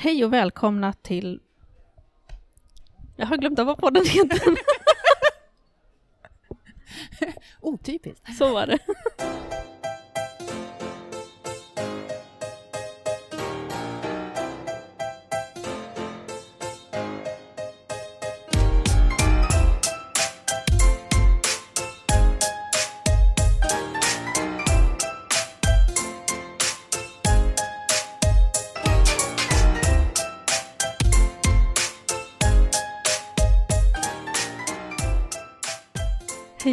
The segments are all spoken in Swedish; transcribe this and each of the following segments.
Hej och välkomna till... Jag har glömt av vad podden heter. Otypiskt. Så var det.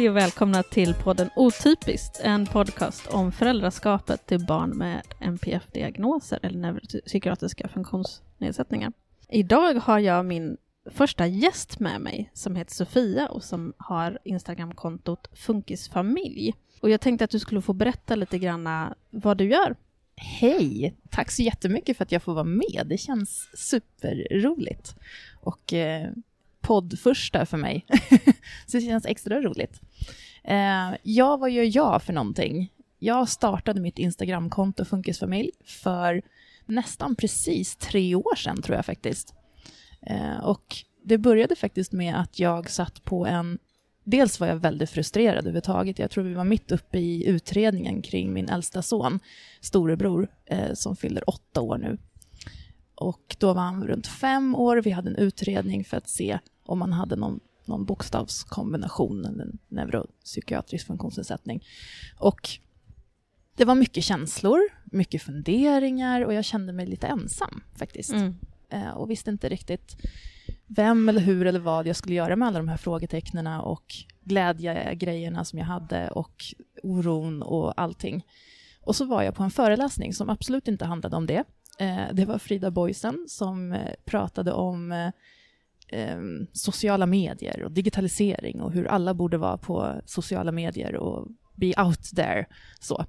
Hej och välkomna till podden Otypiskt, en podcast om föräldraskapet till barn med NPF-diagnoser eller neuropsykiatriska funktionsnedsättningar. Idag har jag min första gäst med mig som heter Sofia och som har Instagramkontot Funkisfamilj. Och jag tänkte att du skulle få berätta lite grann vad du gör. Hej! Tack så jättemycket för att jag får vara med. Det känns superroligt. Och eh, podd första för mig. så det känns extra roligt. Eh, ja, vad gör jag för någonting? Jag startade mitt Instagramkonto Funkisfamilj för nästan precis tre år sedan, tror jag faktiskt. Eh, och det började faktiskt med att jag satt på en... Dels var jag väldigt frustrerad överhuvudtaget. Jag tror vi var mitt uppe i utredningen kring min äldsta son, storebror, eh, som fyller åtta år nu. Och då var han runt fem år. Vi hade en utredning för att se om man hade någon, någon bokstavskombination, en neuropsykiatrisk funktionsnedsättning. Och det var mycket känslor, mycket funderingar och jag kände mig lite ensam faktiskt. Mm. Eh, och visste inte riktigt vem eller hur eller vad jag skulle göra med alla de här frågetecknen och glädjegrejerna som jag hade och oron och allting. Och så var jag på en föreläsning som absolut inte handlade om det. Eh, det var Frida Boysen som eh, pratade om eh, sociala medier och digitalisering och hur alla borde vara på sociala medier och be out there. Så.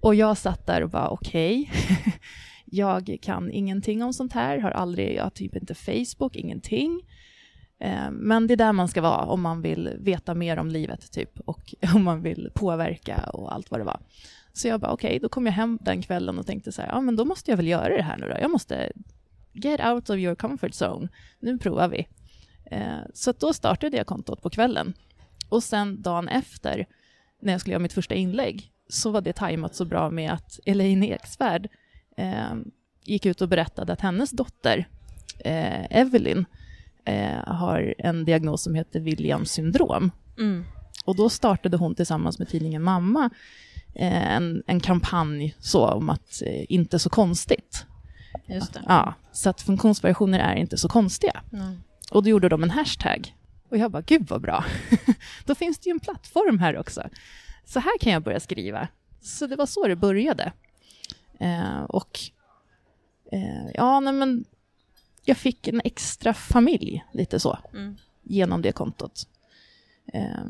Och jag satt där och bara okej, okay. jag kan ingenting om sånt här, har aldrig, jag har typ inte Facebook, ingenting. Eh, men det är där man ska vara om man vill veta mer om livet typ och om man vill påverka och allt vad det var. Så jag bara okej, okay. då kom jag hem den kvällen och tänkte så här, ja men då måste jag väl göra det här nu då. Jag måste get out of your comfort zone. Nu provar vi. Eh, så då startade jag kontot på kvällen. Och sen dagen efter, när jag skulle göra mitt första inlägg, så var det tajmat så bra med att Elaine Eksvärd eh, gick ut och berättade att hennes dotter, eh, Evelyn, eh, har en diagnos som heter Williams syndrom. Mm. Och då startade hon tillsammans med tidningen Mamma eh, en, en kampanj så om att eh, inte så konstigt. Just det. Ja, så att funktionsvariationer är inte så konstiga. Mm. Och då gjorde de en hashtag. Och jag bara, gud vad bra. då finns det ju en plattform här också. Så här kan jag börja skriva. Så det var så det började. Eh, och eh, ja, nej men jag fick en extra familj, lite så, mm. genom det kontot. Eh,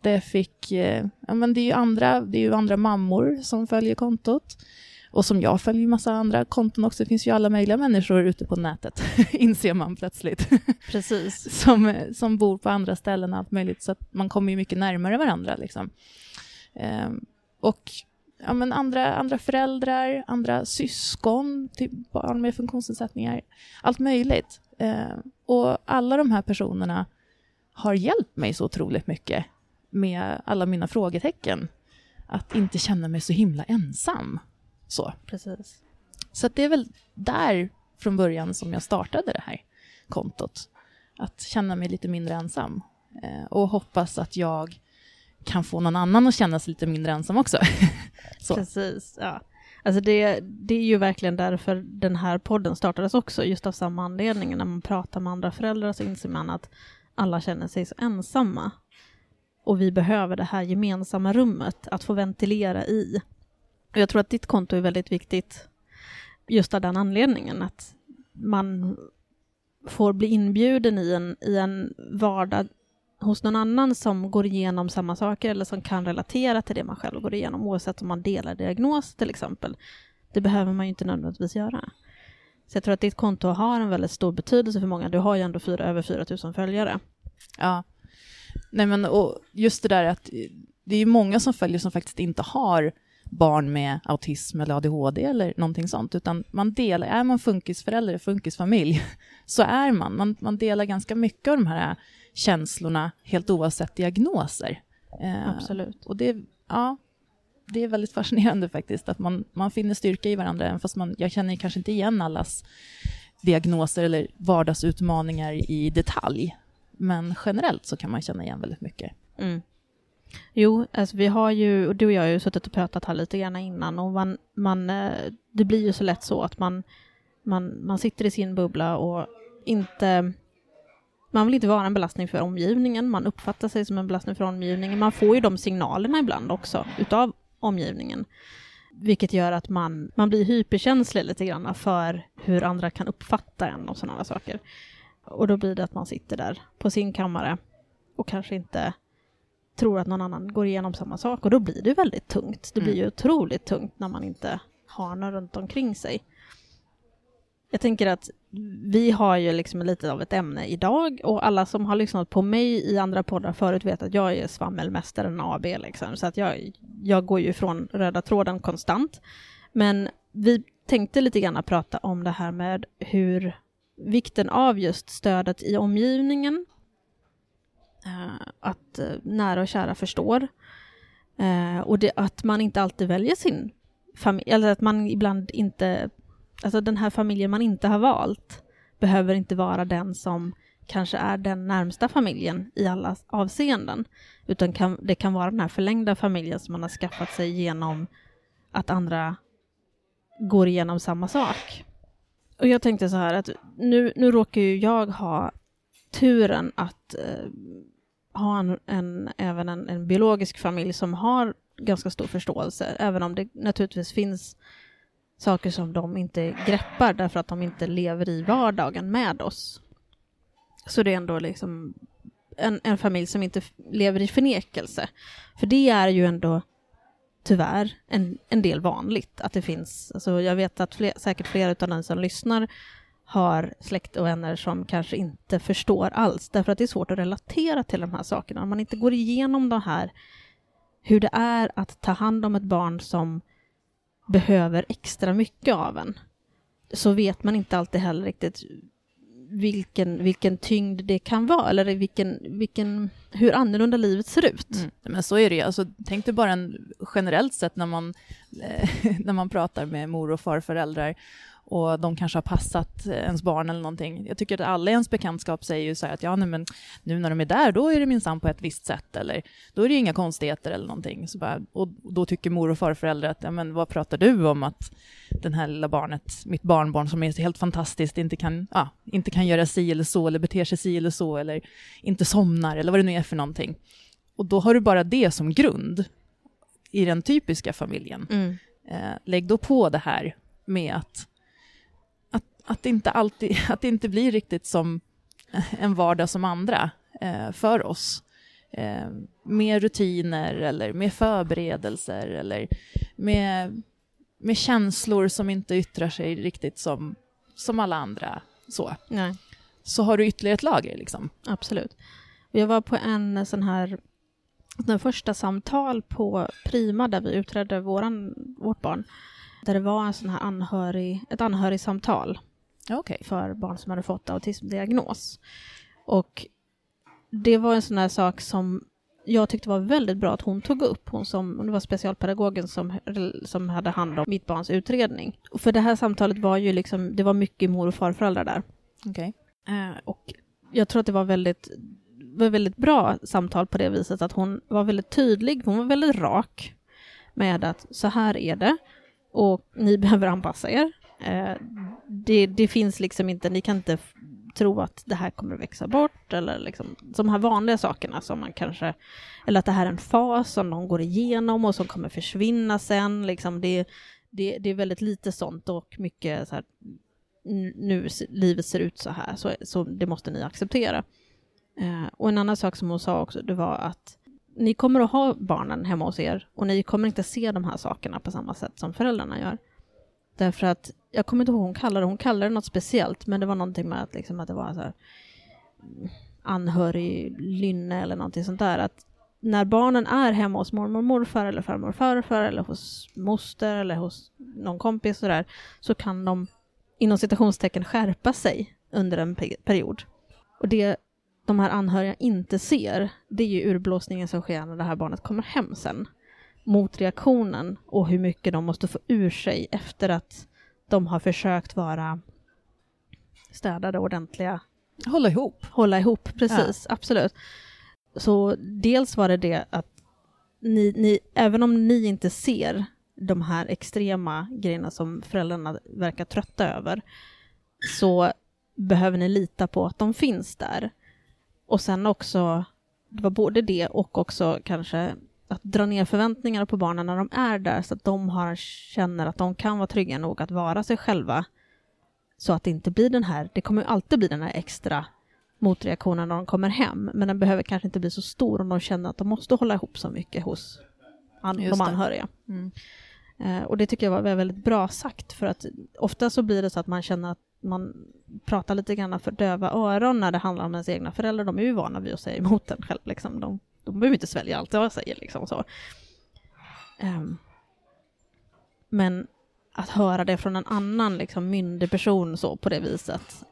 det fick, eh, ja men det är ju andra, det är ju andra mammor som följer kontot. Och som jag följer massa andra konton också. Det finns ju alla möjliga människor ute på nätet, inser man plötsligt. Precis. som, som bor på andra ställen, allt möjligt. Så att man kommer ju mycket närmare varandra. Liksom. Um, och ja, men andra, andra föräldrar, andra syskon till barn med funktionsnedsättningar. Allt möjligt. Uh, och alla de här personerna har hjälpt mig så otroligt mycket med alla mina frågetecken. Att inte känna mig så himla ensam. Så. Precis. Så det är väl där från början som jag startade det här kontot. Att känna mig lite mindre ensam. Eh, och hoppas att jag kan få någon annan att känna sig lite mindre ensam också. Precis, ja. Alltså det, det är ju verkligen därför den här podden startades också, just av samma anledning. När man pratar med andra föräldrar så inser man att alla känner sig så ensamma. Och vi behöver det här gemensamma rummet att få ventilera i. Och jag tror att ditt konto är väldigt viktigt just av den anledningen att man får bli inbjuden i en, i en vardag hos någon annan som går igenom samma saker eller som kan relatera till det man själv går igenom oavsett om man delar diagnos till exempel. Det behöver man ju inte nödvändigtvis göra. Så jag tror att ditt konto har en väldigt stor betydelse för många. Du har ju ändå fyra, över 4 000 följare. Ja. Nej men och just det där att det är många som följer som faktiskt inte har barn med autism eller ADHD eller någonting sånt, utan man delar, är man funkisförälder, funkisfamilj, så är man. man. Man delar ganska mycket av de här känslorna, helt oavsett diagnoser. Eh, Absolut. Och det, ja, det är väldigt fascinerande faktiskt, att man, man finner styrka i varandra, även fast man, jag känner kanske inte igen allas diagnoser eller vardagsutmaningar i detalj. Men generellt så kan man känna igen väldigt mycket. Mm. Jo, alltså vi har ju, och du och jag har ju suttit och pratat här lite grann innan och man, man, eh, det blir ju så lätt så att man, man, man sitter i sin bubbla och inte man vill inte vara en belastning för omgivningen, man uppfattar sig som en belastning för omgivningen. Man får ju de signalerna ibland också utav omgivningen. Vilket gör att man, man blir hyperkänslig lite grann för hur andra kan uppfatta en och sådana saker. Och då blir det att man sitter där på sin kammare och kanske inte tror att någon annan går igenom samma sak och då blir det väldigt tungt. Det blir mm. ju otroligt tungt när man inte har någon runt omkring sig. Jag tänker att vi har ju liksom lite av ett ämne idag och alla som har lyssnat på mig i andra poddar förut vet att jag är svammelmästaren AB liksom. Så att jag, jag går ju från röda tråden konstant. Men vi tänkte lite grann prata om det här med hur vikten av just stödet i omgivningen, Eh, att eh, nära och kära förstår eh, och det, att man inte alltid väljer sin familj, eller att man ibland inte alltså den här familjen man inte har valt behöver inte vara den som kanske är den närmsta familjen i alla avseenden, utan kan, det kan vara den här förlängda familjen som man har skaffat sig genom att andra går igenom samma sak. Och jag tänkte så här att nu, nu råkar ju jag ha turen att eh, ha en, en även en, en, biologisk familj som har ganska stor förståelse, även om det naturligtvis finns saker som de inte greppar därför att de inte lever i vardagen med oss. Så det är ändå liksom en, en familj som inte lever i förnekelse. För det är ju ändå tyvärr en, en del vanligt att det finns, alltså jag vet att fler, säkert flera av den som lyssnar har släkt och vänner som kanske inte förstår alls, därför att det är svårt att relatera till de här sakerna. Om man inte går igenom det här, hur det är att ta hand om ett barn som behöver extra mycket av en så vet man inte alltid heller riktigt vilken, vilken tyngd det kan vara eller vilken, vilken, hur annorlunda livet ser ut. Mm. Men så är det ju. Alltså, tänk dig bara en, generellt sett när man, när man pratar med mor och farföräldrar och de kanske har passat ens barn eller någonting. Jag tycker att alla i ens bekantskap säger ju så här att ja, nej, men nu när de är där, då är det minsann på ett visst sätt, eller då är det inga konstigheter eller någonting. Så bara, och då tycker mor och farföräldrar att ja, men vad pratar du om att den här lilla barnet, mitt barnbarn som är helt fantastiskt, inte kan, ja, inte kan göra si eller så, eller beter sig si eller så, eller inte somnar, eller vad det nu är för någonting. Och då har du bara det som grund i den typiska familjen. Mm. Eh, lägg då på det här med att att det inte alltid, att det inte blir riktigt som en vardag som andra eh, för oss. Eh, med rutiner eller med förberedelser eller med, med känslor som inte yttrar sig riktigt som, som alla andra. Så. Nej. så har du ytterligare ett lager. Liksom. Absolut. Jag var på en sån här den första samtal på Prima där vi utredde våran, vårt barn. Där det var en sån här anhörig, ett anhörigsamtal okay. för barn som hade fått autismdiagnos. Och det var en sån här sak som jag tyckte var väldigt bra att hon tog upp, hon som, det var specialpedagogen som, som hade hand om mitt barns utredning. Och för det här samtalet var ju liksom, det var mycket mor och farföräldrar där. Okay. Eh, och jag tror att det var väldigt, var väldigt bra samtal på det viset att hon var väldigt tydlig, hon var väldigt rak med att så här är det och ni behöver anpassa er. Eh, det, det, finns liksom inte, ni kan inte tro att det här kommer att växa bort eller liksom de här vanliga sakerna som man kanske, eller att det här är en fas som de går igenom och som kommer försvinna sen, liksom det, det, det är väldigt lite sånt och mycket så här, nu livet ser ut så här, så, så det måste ni acceptera. Eh, och en annan sak som hon sa också, det var att ni kommer att ha barnen hemma hos er och ni kommer inte se de här sakerna på samma sätt som föräldrarna gör. Därför att, jag kommer inte ihåg vad hon kallade det, hon kallade det något speciellt, men det var någonting med att, liksom, att det var så här, mm, anhörig lynne eller någonting sånt där. Att när barnen är hemma hos mormor och morfar eller farmor och farfar eller hos moster eller hos någon kompis så, där, så kan de inom citationstecken skärpa sig under en period. Och det de här anhöriga inte ser, det är ju urblåsningen som sker när det här barnet kommer hem sen. Motreaktionen och hur mycket de måste få ur sig efter att de har försökt vara städade, ordentliga. Hålla ihop. Hålla ihop, precis, ja. absolut. Så dels var det det att ni, ni, även om ni inte ser de här extrema grejerna som föräldrarna verkar trötta över, så behöver ni lita på att de finns där. Och sen också, det var både det och också kanske att dra ner förväntningarna på barnen när de är där så att de har, känner att de kan vara trygga nog att vara sig själva. Så att det inte blir den här, det kommer alltid bli den här extra motreaktionen när de kommer hem, men den behöver kanske inte bli så stor om de känner att de måste hålla ihop så mycket hos an de anhöriga. Mm. Eh, och det tycker jag var väldigt bra sagt, för att ofta så blir det så att man känner att man pratar lite grann för döva öron när det handlar om ens egna föräldrar. De är ju vana vid att säga emot en själv. Liksom. De, de behöver inte svälja allt jag säger. Liksom, så. Um, men att höra det från en annan liksom, myndig person så på det viset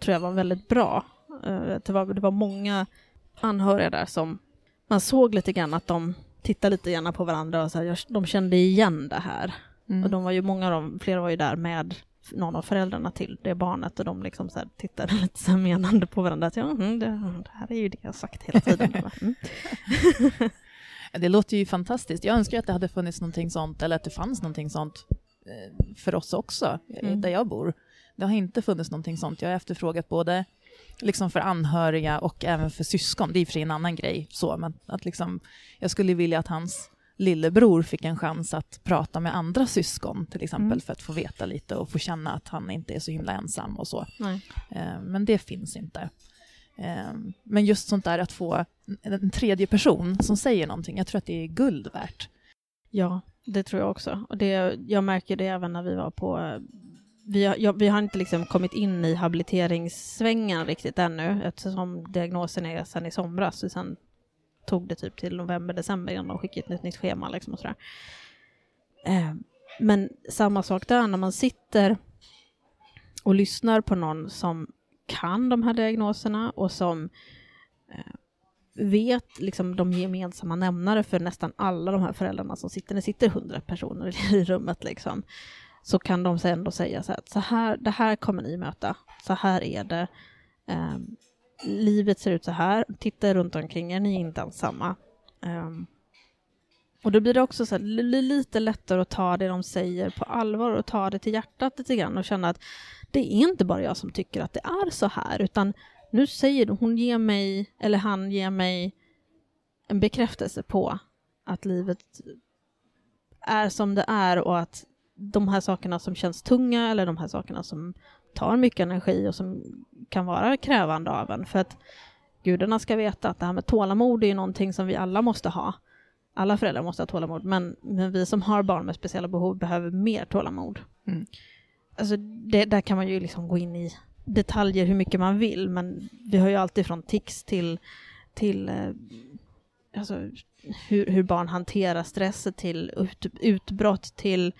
tror jag var väldigt bra. Uh, det, var, det var många anhöriga där som man såg lite grann att de tittade lite grann på varandra och så här, de kände igen det här. Mm. Och de var ju många av dem, flera var ju där med någon av föräldrarna till det barnet och de liksom så här tittade lite så menande på varandra. Att, ja, mm, det, det, här är ju det jag sagt hela tiden. Mm. det låter ju fantastiskt. Jag önskar att det hade funnits någonting sånt eller att det fanns någonting sånt eh, för oss också, eh, mm. där jag bor. Det har inte funnits någonting sånt. Jag har efterfrågat både liksom för anhöriga och även för syskon. Det är för en annan grej, så, men att liksom, jag skulle vilja att hans lillebror fick en chans att prata med andra syskon till exempel mm. för att få veta lite och få känna att han inte är så himla ensam och så. Nej. Eh, men det finns inte. Eh, men just sånt där att få en tredje person som säger någonting, jag tror att det är guld värt. Ja, det tror jag också. Och det, jag märker det även när vi var på vi har, ja, vi har inte liksom kommit in i habiliteringssvängen riktigt ännu eftersom diagnosen är sedan i somras. Sen tog det typ till november, december innan de skickade ett nytt schema. Liksom och sådär. Eh, men samma sak där, när man sitter och lyssnar på någon som kan de här diagnoserna och som eh, vet liksom de gemensamma nämnare för nästan alla de här föräldrarna som sitter, det sitter hundra personer i rummet liksom, så kan de ändå säga så här, så här, det här kommer ni möta, så här är det. Ehm, livet ser ut så här, titta runt omkring er, ni är inte ensamma. Um, och då blir det också så här, lite lättare att ta det de säger på allvar och ta det till hjärtat lite grann och känna att det är inte bara jag som tycker att det är så här, utan nu säger hon ger mig, eller han ger mig en bekräftelse på att livet är som det är och att de här sakerna som känns tunga eller de här sakerna som tar mycket energi och som kan vara krävande av en. För att gudarna ska veta att det här med tålamod är någonting som vi alla måste ha. Alla föräldrar måste ha tålamod, men, men vi som har barn med speciella behov behöver mer tålamod. Mm. Alltså det, där kan man ju liksom gå in i detaljer hur mycket man vill, men vi har ju alltid från tics till, till eh, alltså, hur, hur barn hanterar stress, till ut, utbrott, till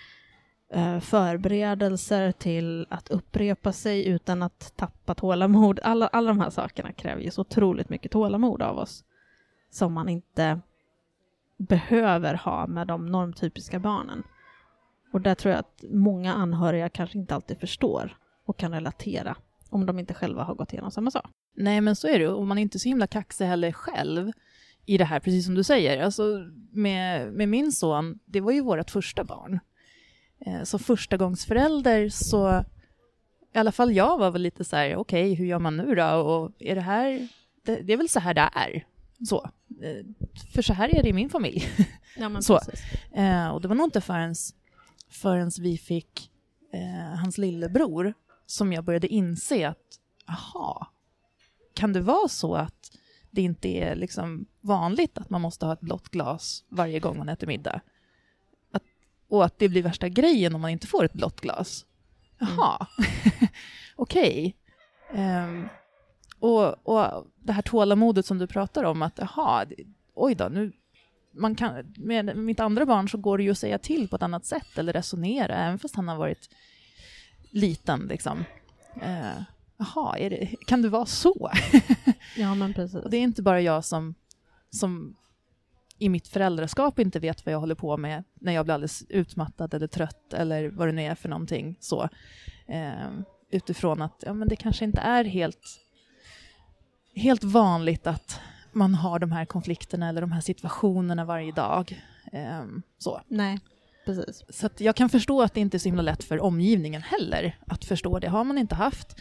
Eh, förberedelser till att upprepa sig utan att tappa tålamod. Alla, alla de här sakerna kräver ju så otroligt mycket tålamod av oss som man inte behöver ha med de normtypiska barnen. Och där tror jag att många anhöriga kanske inte alltid förstår och kan relatera om de inte själva har gått igenom samma sak. Nej, men så är det. Och man är inte så himla kaxig heller själv i det här, precis som du säger. Alltså, med, med min son, det var ju vårt första barn eh, som förstagångsförälder så i alla fall jag var väl lite så här, okej, okay, hur gör man nu då? Och är det här, det, det är väl så här det är. Så. Eh, för så här är det i min familj. Ja, så. Eh, och det var nog inte förrän, förrän vi fick eh, hans lillebror som jag började inse att, aha, kan det vara så att det inte är liksom vanligt att man måste ha ett blått glas varje gång man äter middag? Och att det blir värsta grejen om man inte får ett blått glas. Jaha, mm. okej. Okay. Um, ehm, och, och det här tålamodet som du pratar om, att jaha, oj då, nu man kan, med mitt andra barn så går det ju att säga till på ett annat sätt eller resonera, även fast han har varit liten. Liksom. Eh, jaha, det, kan det vara så? ja, men precis. det är inte bara jag som, som i mitt föräldraskap inte vet vad jag håller på med när jag blir alldeles utmattad eller trött eller vad det nu är för någonting. Så, eh, utifrån att ja, men det kanske inte är helt, helt vanligt att man har de här konflikterna eller de här situationerna varje dag. Eh, så. Nej, precis. Så jag kan förstå att det inte är så himla lätt för omgivningen heller att förstå det. Har man inte haft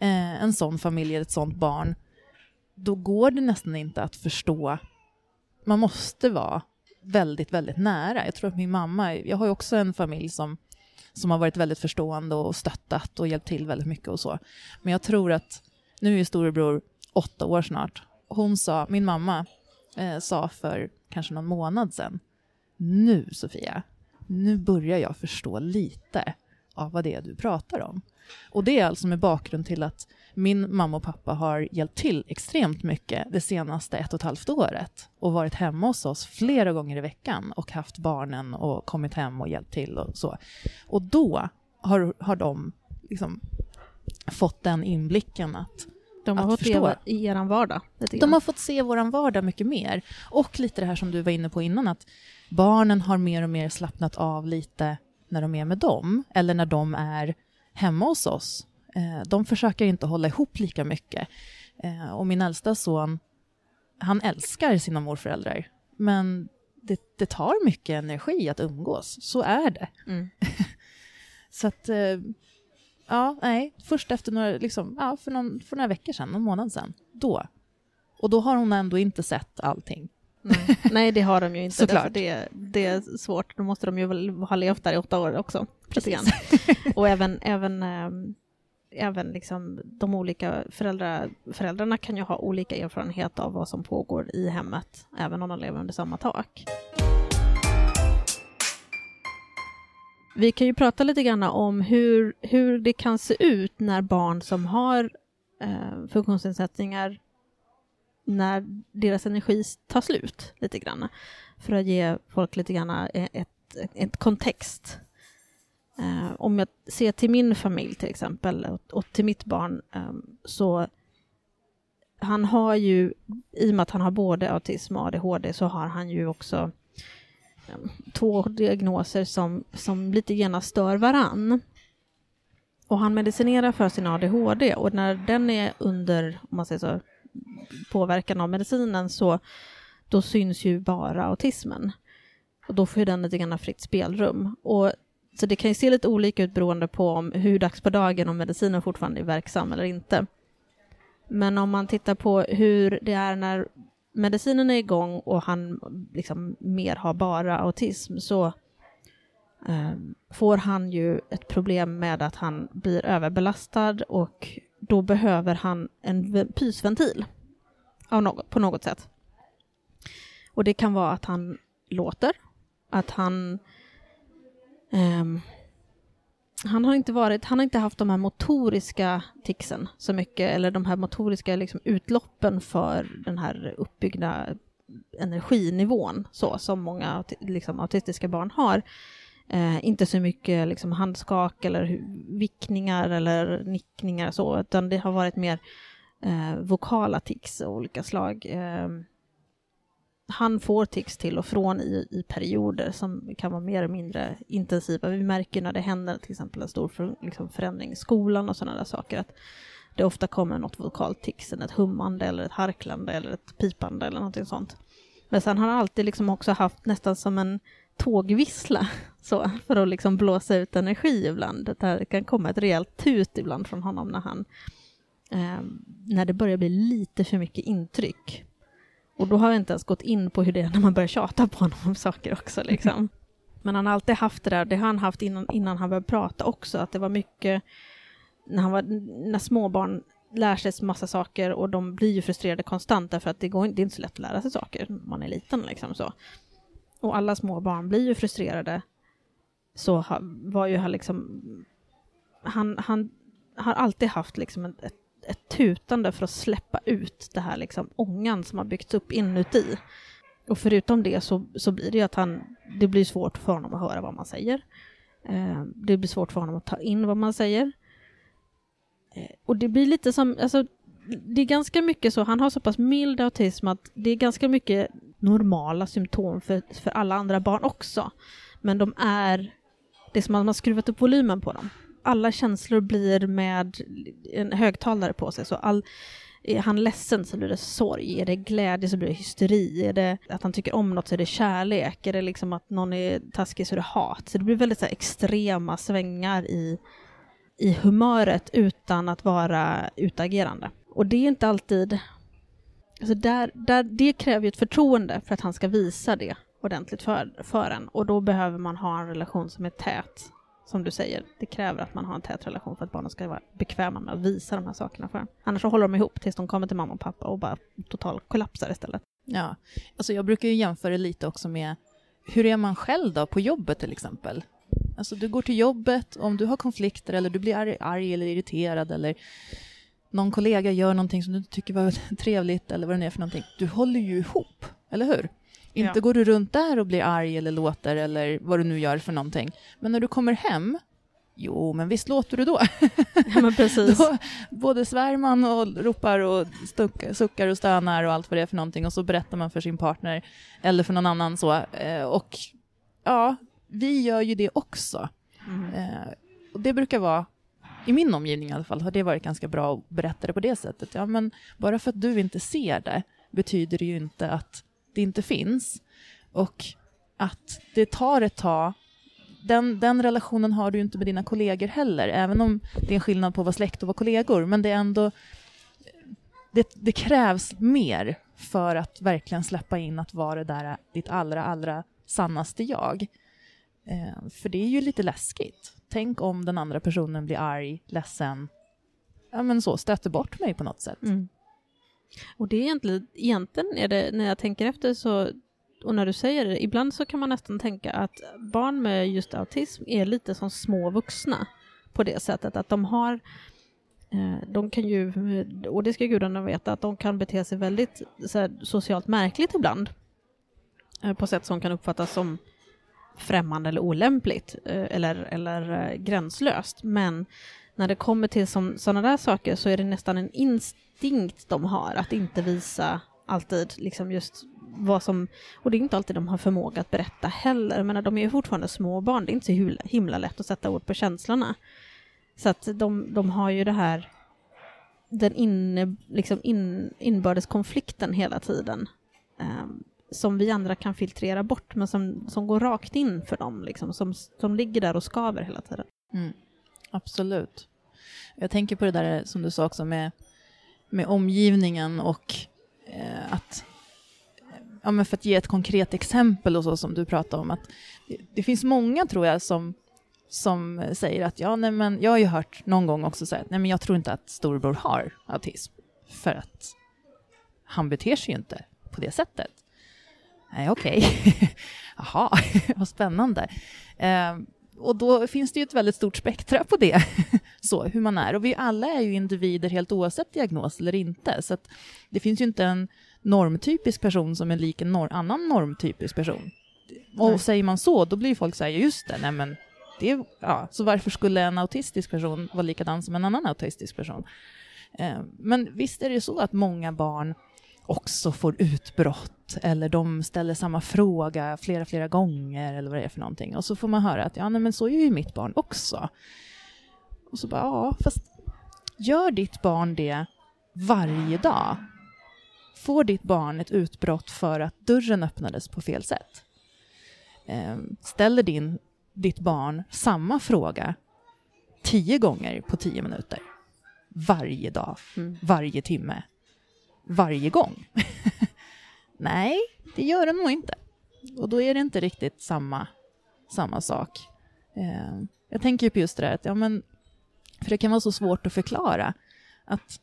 eh, en sån familj eller ett sånt barn, då går det nästan inte att förstå. Man måste vara väldigt, väldigt nära. Jag tror att min mamma, jag har ju också en familj som, som har varit väldigt förstående och stöttat och hjälpt till väldigt mycket och så. Men jag tror att, nu är storebror åtta år snart, hon sa, min mamma eh, sa för kanske någon månad sedan, nu Sofia, nu börjar jag förstå lite av vad det är du pratar om. Och det är alltså med bakgrund till att min mamma och pappa har hjälpt till extremt mycket det senaste ett och ett halvt året och varit hemma hos oss flera gånger i veckan och haft barnen och kommit hem och hjälpt till och så. Och då har, har de liksom fått den inblicken att de har fått leva i er vardag. De har fått se vår vardag mycket mer. Och lite det här som du var inne på innan, att barnen har mer och mer slappnat av lite när de är med dem, eller när de är hemma hos oss. Eh, de försöker inte hålla ihop lika mycket. Eh, och min äldsta son, han älskar sina morföräldrar, men det, det tar mycket energi att umgås. Så är det. Mm. Så att, eh, ja, nej, först efter några, liksom, ja, för, någon, för några veckor sedan, någon månad sedan, då. Och då har hon ändå inte sett allting. Nej, nej det har de ju inte. Såklart. Det, det är svårt, då måste de ju ha levt där i åtta år också. Precis. Och även, även, ähm, även liksom de olika föräldrar, föräldrarna kan ju ha olika erfarenhet av vad som pågår i hemmet, även om de lever under samma tak. Vi kan ju prata lite grann om hur, hur det kan se ut när barn som har eh, funktionsnedsättningar när deras energi tar slut lite grann. För att ge folk lite grann ett, ett, ett kontext. Eh, om jag ser till min familj till exempel och, och till mitt barn eh, så han har ju, i och med att han har både autism och ADHD så har han ju också eh, två diagnoser som, som lite genast stör varann. Och han medicinerar för sin ADHD och när den är under, om man säger så, påverkan av medicinen så då syns ju bara autismen. Och då får ju den lite grann fritt spelrum. Och, så det kan ju se lite olika ut beroende på om, hur dags på dagen om medicinen fortfarande är verksam eller inte. Men om man tittar på hur det är när medicinen är igång och han liksom mer har bara autism så eh, får han ju ett problem med att han blir överbelastad och då behöver han en pysventil av något, på något sätt. Och det kan vara att han låter, att han um, han har inte varit, han har inte haft de här motoriska ticsen så mycket, eller de här motoriska liksom, utloppen för den här uppbyggda energinivån, så som många liksom, autistiska barn har. Eh, inte så mycket liksom, handskak eller vickningar eller nickningar så, utan det har varit mer eh, vokala tics av olika slag. Eh, han får tics till och från i, i perioder som kan vara mer eller mindre intensiva. Vi märker när det händer till exempel en stor för, liksom, förändring i skolan och sådana där saker att det ofta kommer något vokalt tics, ett hummande eller ett harklande eller ett pipande eller någonting sånt. Men sen har han alltid liksom också haft nästan som en tågvissla så, för att liksom blåsa ut energi ibland. Det kan komma ett rejält tut ibland från honom när han eh, när det börjar bli lite för mycket intryck. Och då har jag inte ens gått in på hur det är när man börjar tjata på honom om saker också. Liksom. Men han har alltid haft det där, det har han haft innan, innan han började prata också, att det var mycket när, han var, när småbarn lär sig massa saker och de blir ju frustrerade konstant därför att det, går, det är inte så lätt att lära sig saker när man är liten. Liksom så. Och alla små barn blir ju frustrerade. Så var ju han liksom... Han, han har alltid haft liksom ett, ett ett tutande för att släppa ut det här liksom ångan som har byggts upp inuti. Och förutom det så, så blir det ju att han, det blir svårt för honom att höra vad man säger. Eh, det blir svårt för honom att ta in vad man säger. Eh, och det blir lite som, alltså, det är ganska mycket så, han har så pass mild autism att det är ganska mycket normala symptom för, för alla andra barn också. Men de är, det är som att man har skruvat upp volymen på dem. Alla känslor blir med en högtalare på sig, så all, är han ledsen så blir det sorg, är det glädje så blir det hysteri, är det att han tycker om något så är det kärlek, är det liksom att någon är taskig så är det hat. Så det blir väldigt så extrema svängar i, i humöret utan att vara utagerande. Och det är inte alltid... Alltså där, där, det kräver ju ett förtroende för att han ska visa det ordentligt för, för en. Och då behöver man ha en relation som är tät. Som du säger, det kräver att man har en tät relation för att barnen ska vara bekväma med att visa de här sakerna för en. Annars så håller de ihop tills de kommer till mamma och pappa och bara totalt kollapsar istället. Ja, alltså jag brukar ju jämföra lite också med hur är man själv då på jobbet till exempel? Alltså du går till jobbet, om du har konflikter eller du blir arg, arg eller irriterad eller någon kollega gör någonting som du inte tycker var trevligt eller vad det är för någonting. Du håller ju ihop, eller hur? Inte ja. går du runt där och blir arg eller låter eller vad du nu gör för någonting. Men när du kommer hem, jo, men visst låter du då? Ja, men precis. då, både svär man och ropar och stuckar, suckar och stönar och allt vad det är för någonting och så berättar man för sin partner eller för någon annan så. Eh, och ja, vi gör ju det också. Mm. Eh, och det brukar vara i min omgivning i alla fall har det varit ganska bra att berätta det på det sättet. Ja, men bara för att du inte ser det betyder det ju inte att det inte finns. Och att det tar ett tag. Den, den relationen har du inte med dina kollegor heller, även om det är en skillnad på att vara släkt och vara kollegor. Men det är ändå... Det, det krävs mer för att verkligen släppa in att vara det där ditt allra, allra sannaste jag. Eh, för det är ju lite läskigt. Tänk om den andra personen blir arg, ledsen, ja men så, stöter bort mig på något sätt. Mm. Och det är egentligen, egentligen är det, när jag tänker efter så, och när du säger det, ibland så kan man nästan tänka att barn med just autism är lite som små vuxna på det sättet att de har eh, de kan ju, och det ska gudarna veta, att de kan bete sig väldigt här, socialt märkligt ibland. Eh, på sätt som kan uppfattas som främmande eller olämpligt eh, eller, eller gränslöst. Men när det kommer till sådana där saker så är det nästan en instinkt de har att inte visa alltid liksom just vad som, och det är inte alltid de har förmåga att berätta heller, men de är ju fortfarande små barn, det är inte så himla, himla lätt att sätta ord på känslorna. Så att de, de har ju det här, den inne, liksom in, inbördes konflikten hela tiden, eh, som vi andra kan filtrera bort, men som, som går rakt in för dem, liksom, som, som ligger där och skaver hela tiden. Mm. Absolut. Jag tänker på det där som du sa också med, med omgivningen och eh, att ja, men för att ge ett konkret exempel och så som du pratade om, att det, det, finns många tror jag som, som säger att ja, nej, men jag har ju hört någon gång också säga att nej, men jag tror inte att storebror har autism för att han beter sig ju inte på det sättet. Nej, okej. Okay. Jaha, vad spännande. Eh, och då finns det ju ett väldigt stort spektra på det, så hur man är. Och vi alla är ju individer helt oavsett diagnos eller inte, så det finns ju inte en normtypisk person som är lik en nor annan normtypisk person. Och nej. säger man så, då blir folk så här, just det, nej men det, ja, så varför skulle en autistisk person vara likadan som en annan autistisk person? Eh, men visst är det så att många barn också får utbrott eller de ställer samma fråga flera, flera gånger eller vad det är för någonting. Och så får man höra att ja, nej, men så är ju mitt barn också. Och så bara, ja, fast gör ditt barn det varje dag? Får ditt barn ett utbrott för att dörren öppnades på fel sätt? Ehm, ställer din, ditt barn samma fråga tio gånger på tio minuter? Varje dag, mm. varje timme, varje gång. Nej, det gör den nog inte. Och då är det inte riktigt samma, samma sak. Eh, jag tänker på just det där att, ja men, för det kan vara så svårt att förklara att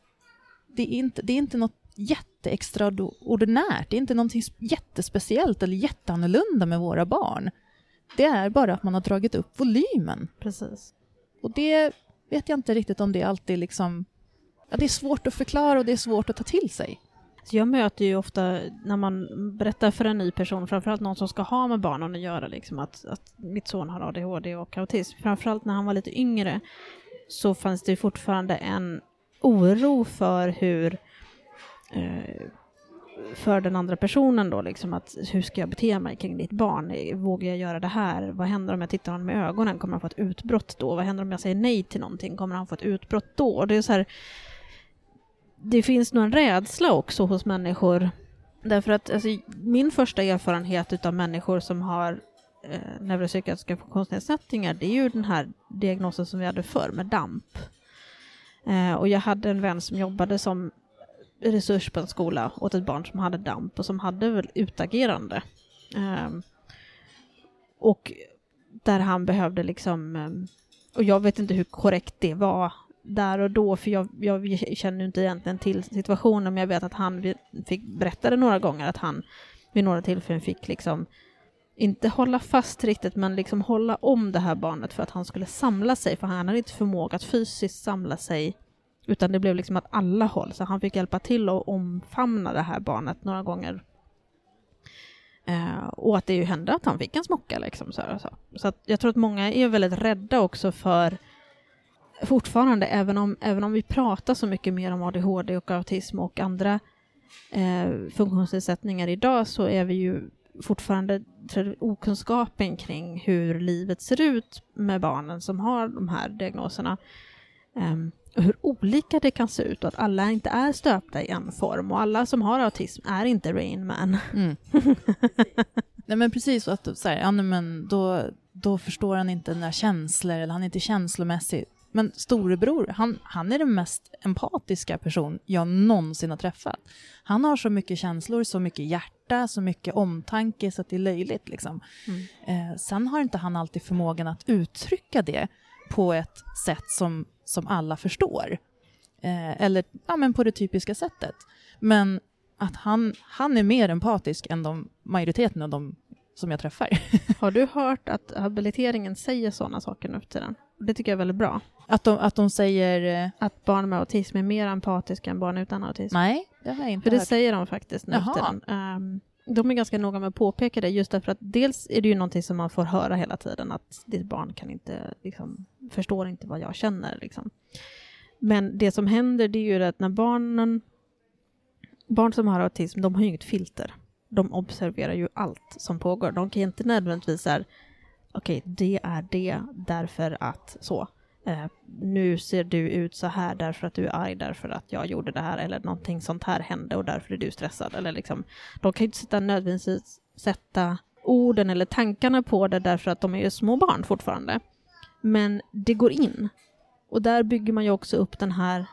det är inte, det är inte något jätteextraordinärt, det är inte någonting jättespeciellt eller jätteannorlunda med våra barn. Det är bara att man har dragit upp volymen. Precis. Och det vet jag inte riktigt om det alltid liksom ja, det är svårt att förklara och det är svårt att ta till sig. Jag möter ju ofta när man berättar för en ny person, framförallt någon som ska ha med barnen att göra, liksom att, att mitt son har ADHD och autism. Framförallt när han var lite yngre så fanns det fortfarande en oro för hur eh, för den andra personen då, liksom att hur ska jag bete mig kring ditt barn? Vågar jag göra det här? Vad händer om jag tittar honom i ögonen? Kommer han få ett utbrott då? Vad händer om jag säger nej till någonting? Kommer han få ett utbrott då? Och det är så här, det finns nog en rädsla också hos människor. Därför att alltså, min första erfarenhet av människor som har eh, neuropsykiatriska funktionsnedsättningar, det är ju den här diagnosen som vi hade förr med DAMP. Eh, och jag hade en vän som jobbade som resurs på en skola åt ett barn som hade DAMP och som hade väl utagerande. Eh, och där han behövde liksom, ehm, och jag vet inte hur korrekt det var där och då, för jag, jag känner inte egentligen till situationen, men jag vet att han fick berätta det några gånger, att han vid några tillfällen fick liksom inte hålla fast riktigt, men liksom hålla om det här barnet för att han skulle samla sig, för han hade inte förmåga att fysiskt samla sig, utan det blev liksom att alla håll, så han fick hjälpa till att omfamna det här barnet några gånger. Eh, och att det ju hände att han fick en smocka liksom. Så, så. Alltså. så att jag tror att många är väldigt rädda också för fortfarande, även om, även om vi pratar så mycket mer om ADHD och autism och andra eh, funktionsnedsättningar idag så är vi ju fortfarande okunskapen kring hur livet ser ut med barnen som har de här diagnoserna. Um, och hur olika det kan se ut och att alla inte är stöpta i en form och alla som har autism är inte Rain Man. Mm. nej men precis, att så här, ja, men då, då förstår han inte några känslor eller han är inte känslomässig men storebror, han, han är den mest empatiska person jag någonsin har träffat. Han har så mycket känslor, så mycket hjärta, så mycket omtanke så att det är löjligt. Liksom. Mm. Eh, sen har inte han alltid förmågan att uttrycka det på ett sätt som, som alla förstår. Eh, eller ja, men på det typiska sättet. Men att han, han är mer empatisk än de, majoriteten av de som jag träffar. Har du hört att habiliteringen säger sådana saker nu till den? Det tycker jag är väldigt bra. Att de, att de säger... Eh, att barn med autism är mer empatiska än barn utan autism? Nej, det har jag inte För hört. det säger de faktiskt nu. Um, de är ganska noga med att påpeka det, just därför att dels är det ju någonting som man får höra hela tiden, att ditt barn kan inte, liksom, förstår inte vad jag känner. Liksom. Men det som händer, det är ju att när barnen, barn som har autism, de har ju inget filter de observerar ju allt som pågår. De kan inte nödvändigtvis säga okej, okay, det är det därför att så. Eh, nu ser du ut så här därför att du är arg därför att jag gjorde det här eller någonting sånt här hände och därför är du stressad. Eller liksom, de kan ju inte sätta, nödvändigtvis sätta orden eller tankarna på det därför att de är ju små barn fortfarande. Men det går in. Och där bygger man ju också upp den här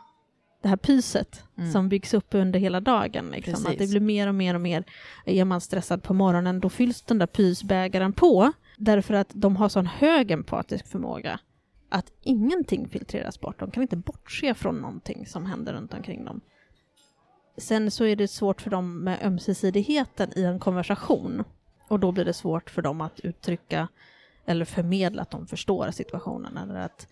det här pyset mm. som byggs upp under hela dagen. Liksom. Att det blir mer och mer och mer. Är man stressad på morgonen då fylls den där pysbägaren på därför att de har sån hög empatisk förmåga att ingenting filtreras bort. De kan inte bortse från någonting som händer runt omkring dem. Sen så är det svårt för dem med ömsesidigheten i en konversation och då blir det svårt för dem att uttrycka eller förmedla att de förstår situationen eller att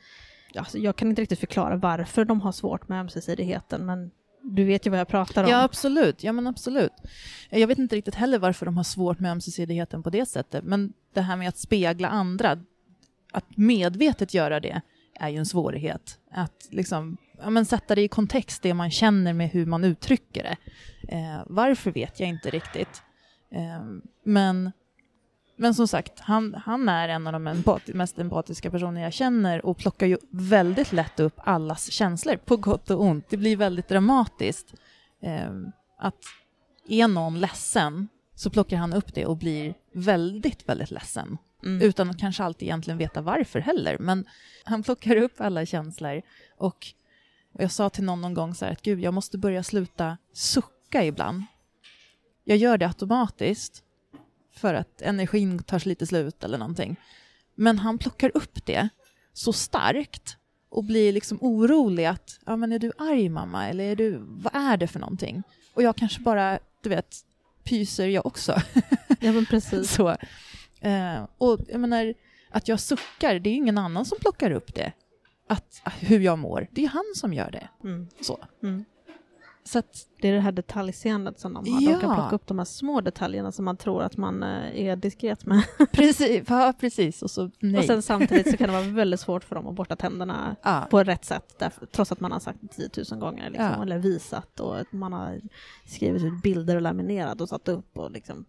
alltså jag kan inte riktigt förklara varför de har svårt med ömsesidigheten, men du vet ju vad jag pratar om. Ja, absolut. Ja, men absolut. Jag vet inte riktigt heller varför de har svårt med ömsesidigheten på det sättet, men det här med att spegla andra, att medvetet göra det, är ju en svårighet. Att liksom, ja, men sätta det i kontext, det man känner med hur man uttrycker det. Eh, varför vet jag inte riktigt. Eh, men men som sagt, han, han är en av de empati mest empatiska personer jag känner och plockar ju väldigt lätt upp allas känslor, på gott och ont. Det blir väldigt dramatiskt. Eh, att är någon ledsen så plockar han upp det och blir väldigt, väldigt ledsen. Mm. Utan att kanske alltid egentligen veta varför heller. Men han plockar upp alla känslor. Och jag sa till någon någon gång så här att gud, jag måste börja sluta sucka ibland. Jag gör det automatiskt för att energin tar lite slut eller någonting. Men han plockar upp det så starkt och blir liksom orolig att, ja men är du arg mamma eller är du, vad är det för någonting? Och jag kanske bara, du vet, pyser jag också. ja men precis. så. Eh, och jag menar, att jag suckar, det är ingen annan som plockar upp det. Att, hur jag mår, det är han som gör det. Mm. Så. Mm. Så Det är det här detaljseendet som de har. De Ja. kan plocka upp de här små detaljerna som man tror att man eh, är diskret med. precis, ja, precis, och så nej. Och sen samtidigt så kan det vara väldigt svårt för dem att borsta tänderna ja, på rätt sätt, därför, trots att man har sagt 10 000 gånger, liksom, Ja. eller visat och man har skrivit ut bilder och laminerat och satt upp. Och liksom.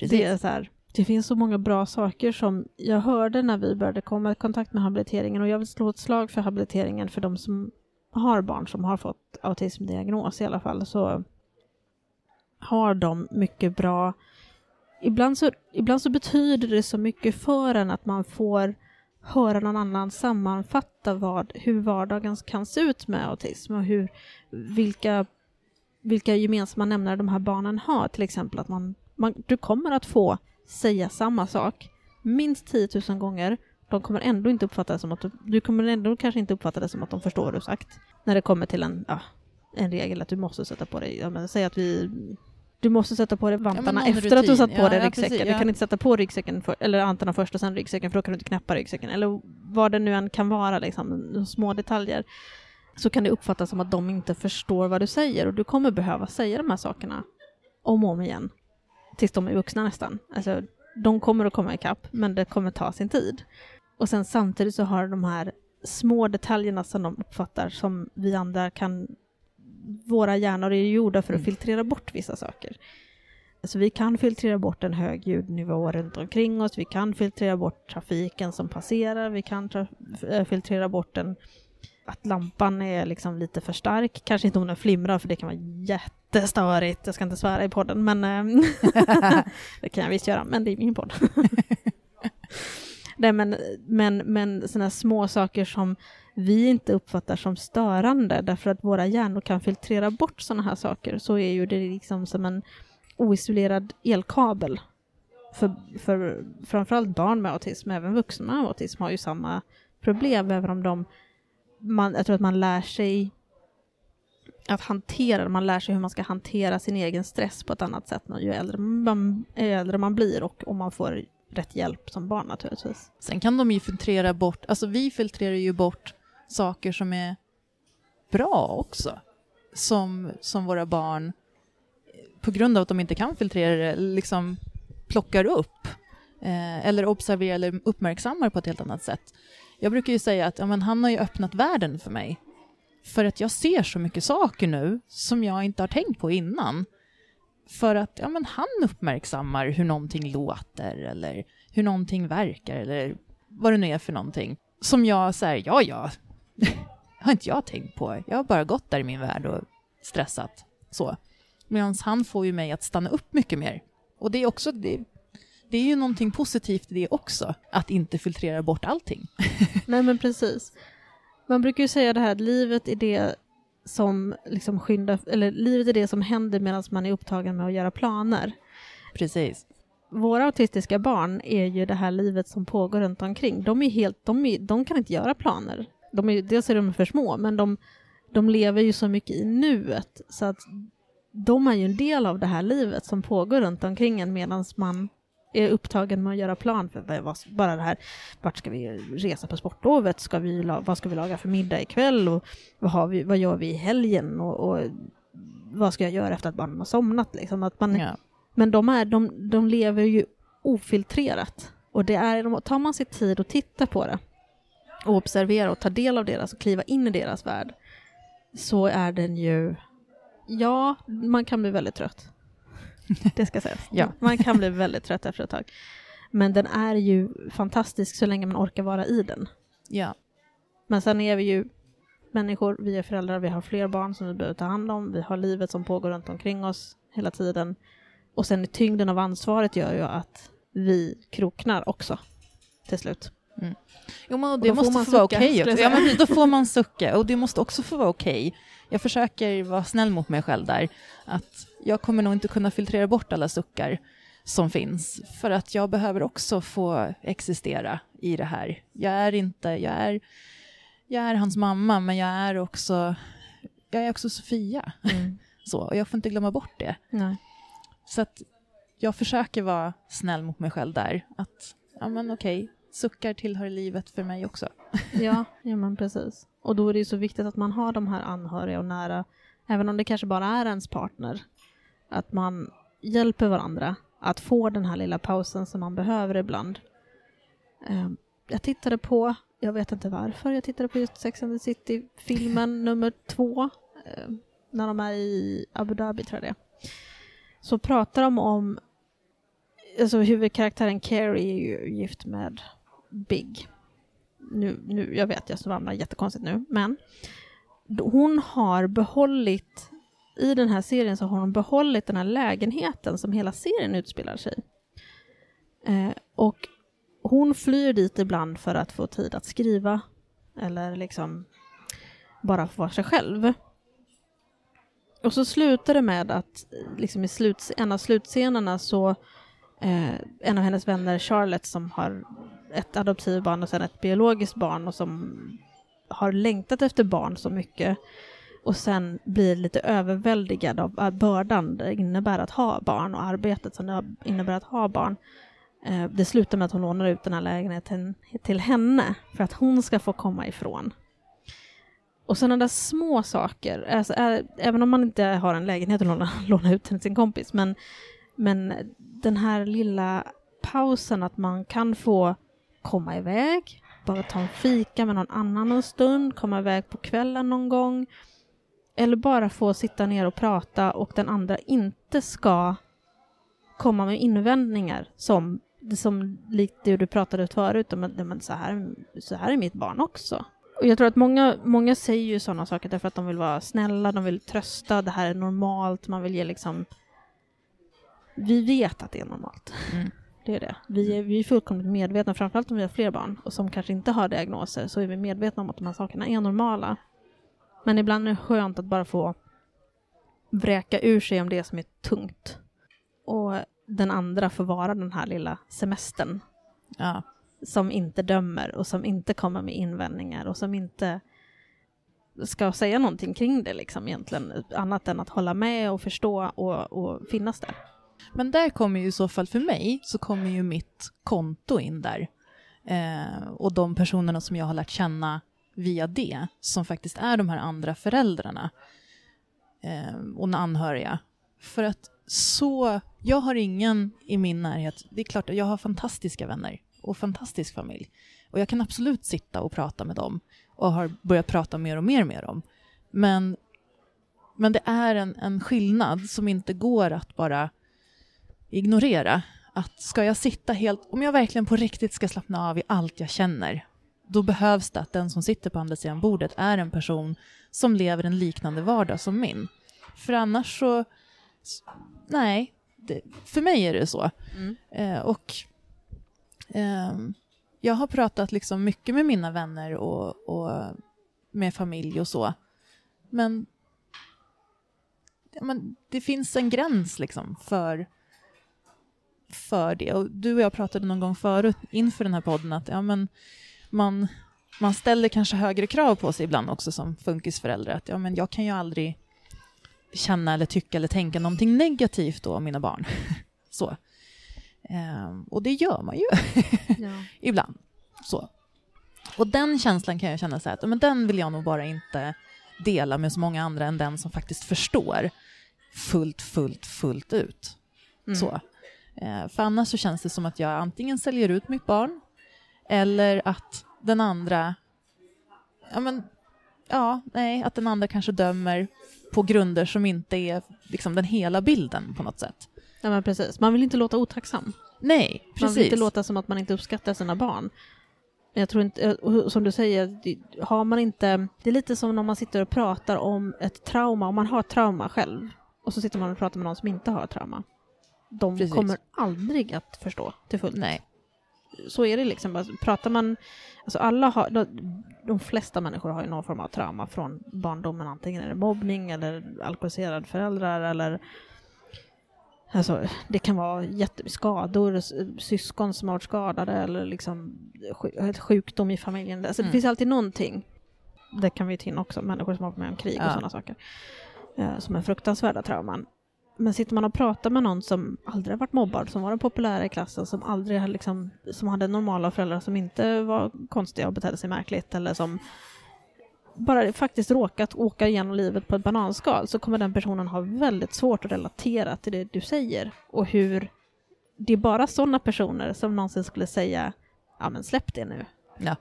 Det, är så här, det finns så många bra saker som jag hörde när vi började komma i kontakt med habiliteringen och jag vill slå ett slag för habiliteringen för de som har barn som har fått autismdiagnos i alla fall så har de mycket bra Ibland så, ibland så betyder det så mycket för en att man får höra någon annan sammanfatta vad, hur vardagen kan se ut med autism och hur, vilka, vilka gemensamma nämnare de här barnen har. Till exempel att man, man, du kommer att få säga samma sak minst 10 000 gånger. De kommer ändå inte uppfatta det som att du, du kommer ändå kanske inte uppfatta det som att de förstår vad du sagt. När det kommer till en, ja, en regel att du måste sätta på dig, ja, men, säg att vi du måste sätta på dig vantarna någon efter att du rutin. satt på Ja, dig ja, ryggsäcken. precis, Du ja. kan inte sätta på ryggsäcken, för, eller vantarna först och sen ryggsäcken, för då kan du inte knäppa ryggsäcken. Eller vad det nu än kan vara, liksom, små detaljer. Så kan det uppfattas som att de inte förstår vad du säger och du kommer behöva säga de här sakerna om och om igen. Tills de är vuxna nästan. Alltså, de kommer att komma ikapp, men det kommer ta sin tid. Och sen samtidigt så har de här små detaljerna som de uppfattar som vi andra kan... Våra hjärnor är gjorda för att Mm. filtrera bort vissa saker. Så vi kan filtrera bort en hög ljudnivå runt omkring oss, vi kan filtrera bort trafiken som passerar, vi kan eh, filtrera bort en, att lampan är liksom lite för stark. Kanske inte om den flimrar för det kan vara jättestörigt, jag ska inte svära i podden men eh, det kan jag visst göra, men det är min podd. Nej, men, men, men sådana små saker som vi inte uppfattar som störande därför att våra hjärnor kan filtrera bort sådana här saker så är ju det liksom som en oisolerad elkabel. För, för framförallt barn med autism, även vuxna med autism har ju samma problem även om de man, jag tror att man lär sig att hantera, man lär sig hur man ska hantera sin egen stress på ett annat sätt ju äldre man, ju äldre man blir och om man får rätt hjälp som barn naturligtvis. Sen kan de ju filtrera bort, alltså vi filtrerar ju bort saker som är bra också. Som, som våra barn, på grund av att de inte kan filtrera det, liksom plockar upp. Eh, eller observerar eller uppmärksammar på ett helt annat sätt. Jag brukar ju säga att ja, men han har ju öppnat världen för mig. För att jag ser så mycket saker nu som jag inte har tänkt på innan. För att ja, men han uppmärksammar hur någonting låter eller hur någonting verkar eller vad det nu är för någonting. Som jag säger, ja ja, har inte jag tänkt på. Jag har bara gått där i min värld och stressat. Så. Medan han får ju mig att stanna upp mycket mer. Och det är också, det, det är ju någonting positivt i det också, att inte filtrera bort allting. Nej men precis. Man brukar ju säga det här att livet är det som liksom skyndar, eller livet är det som händer medan man är upptagen med att göra planer. Precis. Våra autistiska barn är ju det här livet som pågår runt omkring. De är helt, de, är, de kan inte göra planer. De är, dels är de för små, men de, de lever ju så mycket i nuet så att de är ju en del av det här livet som pågår runt omkring en medan man är upptagen med att göra plan för bara det här, vart ska vi resa på sportlovet, ska vi, vad ska vi laga för middag ikväll och vad, har vi, vad gör vi i helgen och, och vad ska jag göra efter att barnen har somnat liksom. Att man, Ja. men de, är, de, de lever ju ofiltrerat. Och det är, tar man sig tid att titta på det och observera och ta del av deras och kliva in i deras värld så är den ju, ja, man kan bli väldigt trött. Det ska sägas. Ja. Man kan bli väldigt trött efter ett tag. Men den är ju fantastisk så länge man orkar vara i den. ja. Men sen är vi ju människor, vi är föräldrar, vi har fler barn som vi behöver ta hand om, vi har livet som pågår runt omkring oss hela tiden. Och sen tyngden av ansvaret gör ju att vi kroknar också till slut. Jo, men Och det får måste man få vara okej. också. ja, men då får man sucka och det måste också få vara okej. Jag försöker vara snäll mot mig själv där. Att jag kommer nog inte kunna filtrera bort alla suckar som finns. För att jag behöver också få existera i det här. Jag är inte, jag är, jag är hans mamma men jag är också, jag är också Sofia. Så, och jag får inte glömma bort det. Nej. Så att jag försöker vara snäll mot mig själv där. Att, ja men okej, suckar tillhör livet för mig också. Ja, ja men precis. Och då är det ju så viktigt att man har de här anhöriga och nära även om det kanske bara är ens partner, att man hjälper varandra att få den här lilla pausen som man behöver ibland. Eh, jag tittade på, jag vet inte varför, jag tittade på just Sex and the City-filmen nummer två, eh, när de är i Abu Dhabi tror jag det. Så pratar de om, alltså huvudkaraktären Carrie är ju gift med Big. Nu, nu, jag vet, jag svamlar jättekonstigt nu, men hon har behållit, i den här serien så har hon behållit den här lägenheten som hela serien utspelar sig eh, Och hon flyr dit ibland för att få tid att skriva eller liksom bara få vara sig själv. Och så slutar det med att liksom i sluts en av slutscenerna så eh, en av hennes vänner, Charlotte, som har ett adoptivbarn och sen ett biologiskt barn och som har längtat efter barn så mycket och sen blir lite överväldigad av bördan det innebär att ha barn och arbetet som det innebär att ha barn. Eh, det slutar med att hon lånar ut den här lägenheten till henne för att hon ska få komma ifrån. Och sådana där små saker, alltså, är, även om man inte har en lägenhet att låna, låna ut till sin kompis, men, men den här lilla pausen att man kan få komma iväg, bara ta en fika med någon annan en stund, komma iväg på kvällen någon gång, eller bara få sitta ner och prata och den andra inte ska komma med invändningar som, som likt det du pratade förut om, men så här, så här är mitt barn också. Och jag tror att många, många säger ju sådana saker därför att de vill vara snälla, de vill trösta, det här är normalt, man vill ge liksom... Vi vet att det är normalt. Mm. Det är det. Vi är, vi är fullkomligt medvetna, framförallt om vi har fler barn och som kanske inte har diagnoser, så är vi medvetna om att de här sakerna är normala. Men ibland är det skönt att bara få vräka ur sig om det som är tungt. Och den andra får vara den här lilla semestern. Ja som inte dömer och som inte kommer med invändningar och som inte ska säga någonting kring det liksom egentligen, annat än att hålla med och förstå och, och finnas där. Men där kommer ju i så fall för mig, så kommer ju mitt konto in där. Eh, och de personerna som jag har lärt känna via det, som faktiskt är de här andra föräldrarna eh, och anhöriga. För att så, jag har ingen i min närhet, det är klart att jag har fantastiska vänner och fantastisk familj. Och jag kan absolut sitta och prata med dem och har börjat prata mer och mer med dem. Men, men det är en, en skillnad som inte går att bara ignorera. Att ska jag sitta helt, om jag verkligen på riktigt ska slappna av i allt jag känner, då behövs det att den som sitter på andra sidan bordet är en person som lever en liknande vardag som min. För annars så, nej, det, för mig är det så. Mm. Eh, och Um, jag har pratat liksom mycket med mina vänner och, och med familj och så. Men, men det finns en gräns liksom för, för det. Och du och jag pratade någon gång förut inför den här podden att ja, men man, man ställer kanske högre krav på sig ibland också som funkisförälder. Att ja, men jag kan ju aldrig känna eller tycka eller tänka någonting negativt då om mina barn. så. Um, och det gör man ju ja. ibland. Så. Och den känslan kan jag känna så här, att men den vill jag nog bara inte dela med så många andra än den som faktiskt förstår fullt, fullt, fullt ut. Mm. Så. Uh, för annars så känns det som att jag antingen säljer ut mitt barn eller att den andra, ja men, ja, nej, att den andra kanske dömer på grunder som inte är liksom den hela bilden på något sätt. Ja men precis, man vill inte låta otacksam. Nej, precis. Man vill inte låta som att man inte uppskattar sina barn. Jag tror inte, eh, som du säger, har man inte, det är lite som när man sitter och pratar om ett trauma, om man har trauma själv och så sitter man och pratar med någon som inte har trauma. De precis. kommer aldrig att förstå till fullt. Nej. Så är det liksom, alltså, pratar man, alltså alla har, de, de flesta människor har ju någon form av trauma från barndomen, antingen är det mobbning eller alkoholiserade föräldrar eller Alltså, det kan vara jätteskador, syskon som har varit skadade eller liksom sjukdom i familjen. Alltså, mm. Det finns alltid någonting. Det kan vi ta in också, människor som har varit med om krig ja. och sådana saker. Eh, som är fruktansvärda trauman. Men sitter man och pratar med någon som aldrig har varit mobbad, som var den populära i klassen, som aldrig har liksom, som hade normala föräldrar som inte var konstiga och betedde sig märkligt eller som bara faktiskt råkat åka igenom livet på ett bananskal så kommer den personen ha väldigt svårt att relatera till det du säger och hur det är bara sådana personer som någonsin skulle säga ja men släpp det nu. Ja.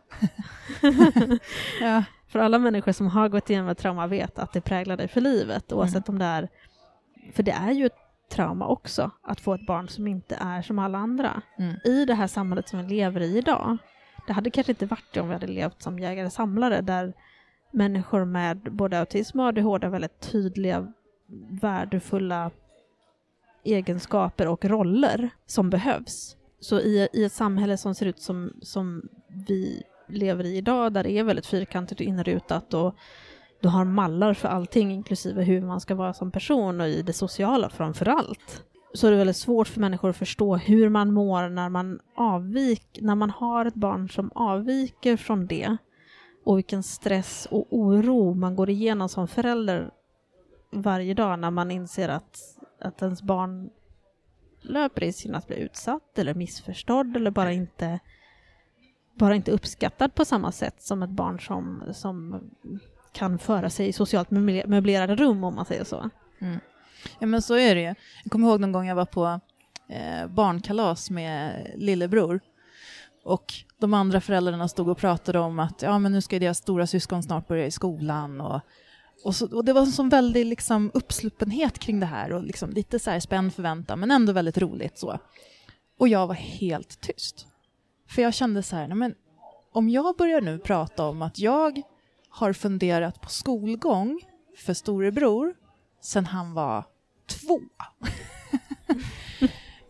ja. För alla människor som har gått igenom ett trauma vet att det präglar dig för livet oavsett mm. om det är, för det är ju ett trauma också att få ett barn som inte är som alla andra. Mm. I det här samhället som vi lever i idag, det hade kanske inte varit det om vi hade levt som jägare-samlare där människor med både autism och ADHD har väldigt tydliga, värdefulla egenskaper och roller som behövs. Så i, i ett samhälle som ser ut som, som vi lever i idag, där det är väldigt fyrkantigt och inrutat och du har mallar för allting, inklusive hur man ska vara som person och i det sociala framför allt. Så är det väldigt svårt för människor att förstå hur man mår när man avvik, när man har ett barn som avviker från det och vilken stress och oro man går igenom som förälder varje dag när man inser att, att ens barn löper risken att bli utsatt eller missförstådd eller bara inte, bara inte uppskattad på samma sätt som ett barn som, som kan föra sig i socialt möblerade rum om man säger så. Mm. Ja men så är det ju. Jag kommer ihåg någon gång jag var på eh, barnkalas med lillebror och de andra föräldrarna stod och pratade om att ja, men nu ska deras stora syskon snart börja i skolan. Och, och, så, och det var en sån väldig liksom, uppsluppenhet kring det här och liksom, lite så här spänd förväntan, men ändå väldigt roligt. så. Och jag var helt tyst. För jag kände så här, nej, men om jag börjar nu prata om att jag har funderat på skolgång för storebror sen han var två.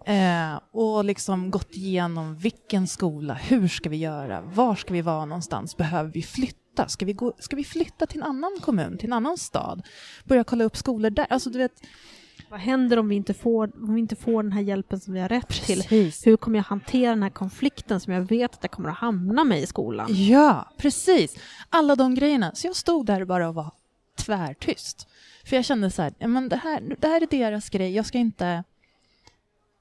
Eh, och liksom gått igenom vilken skola, hur ska vi göra, var ska vi vara någonstans, behöver vi flytta, ska vi, gå, ska vi flytta till en annan kommun, till en annan stad, börja kolla upp skolor där, alltså du vet vad händer om vi inte får, om vi inte får den här hjälpen som vi har rätt precis. till? Hur kommer jag hantera den här konflikten som jag vet att jag kommer att hamna med i skolan? Ja, precis. Alla de grejerna. Så jag stod där bara och var tvärtyst. För jag kände så här, men det här, det här är deras grej, jag ska inte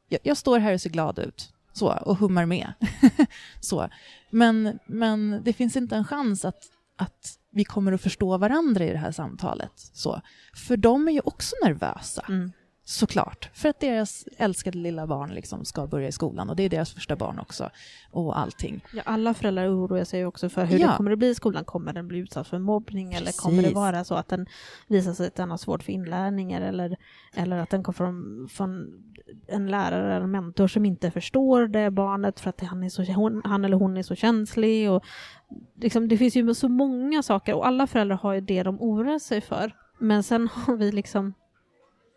jag, jag, står här och ser glad ut så, och hummar med. så. Men, men det finns inte en chans att, att vi kommer att förstå varandra i det här samtalet. Så. För de är ju också nervösa. Mm. Såklart, för att deras älskade lilla barn liksom ska börja i skolan och det är deras första barn också. Och allting. Ja, alla föräldrar oroar sig också för hur ja. det kommer att bli i skolan. Kommer den bli utsatt för mobbning Precis. eller kommer det vara så att den visar sig att den har svårt för inlärning eller, eller att den kommer från, från en lärare eller en mentor som inte förstår det barnet för att han, är så, hon, han eller hon är så känslig. Och liksom, det finns ju så många saker och alla föräldrar har ju det de oroar sig för. Men sen har vi liksom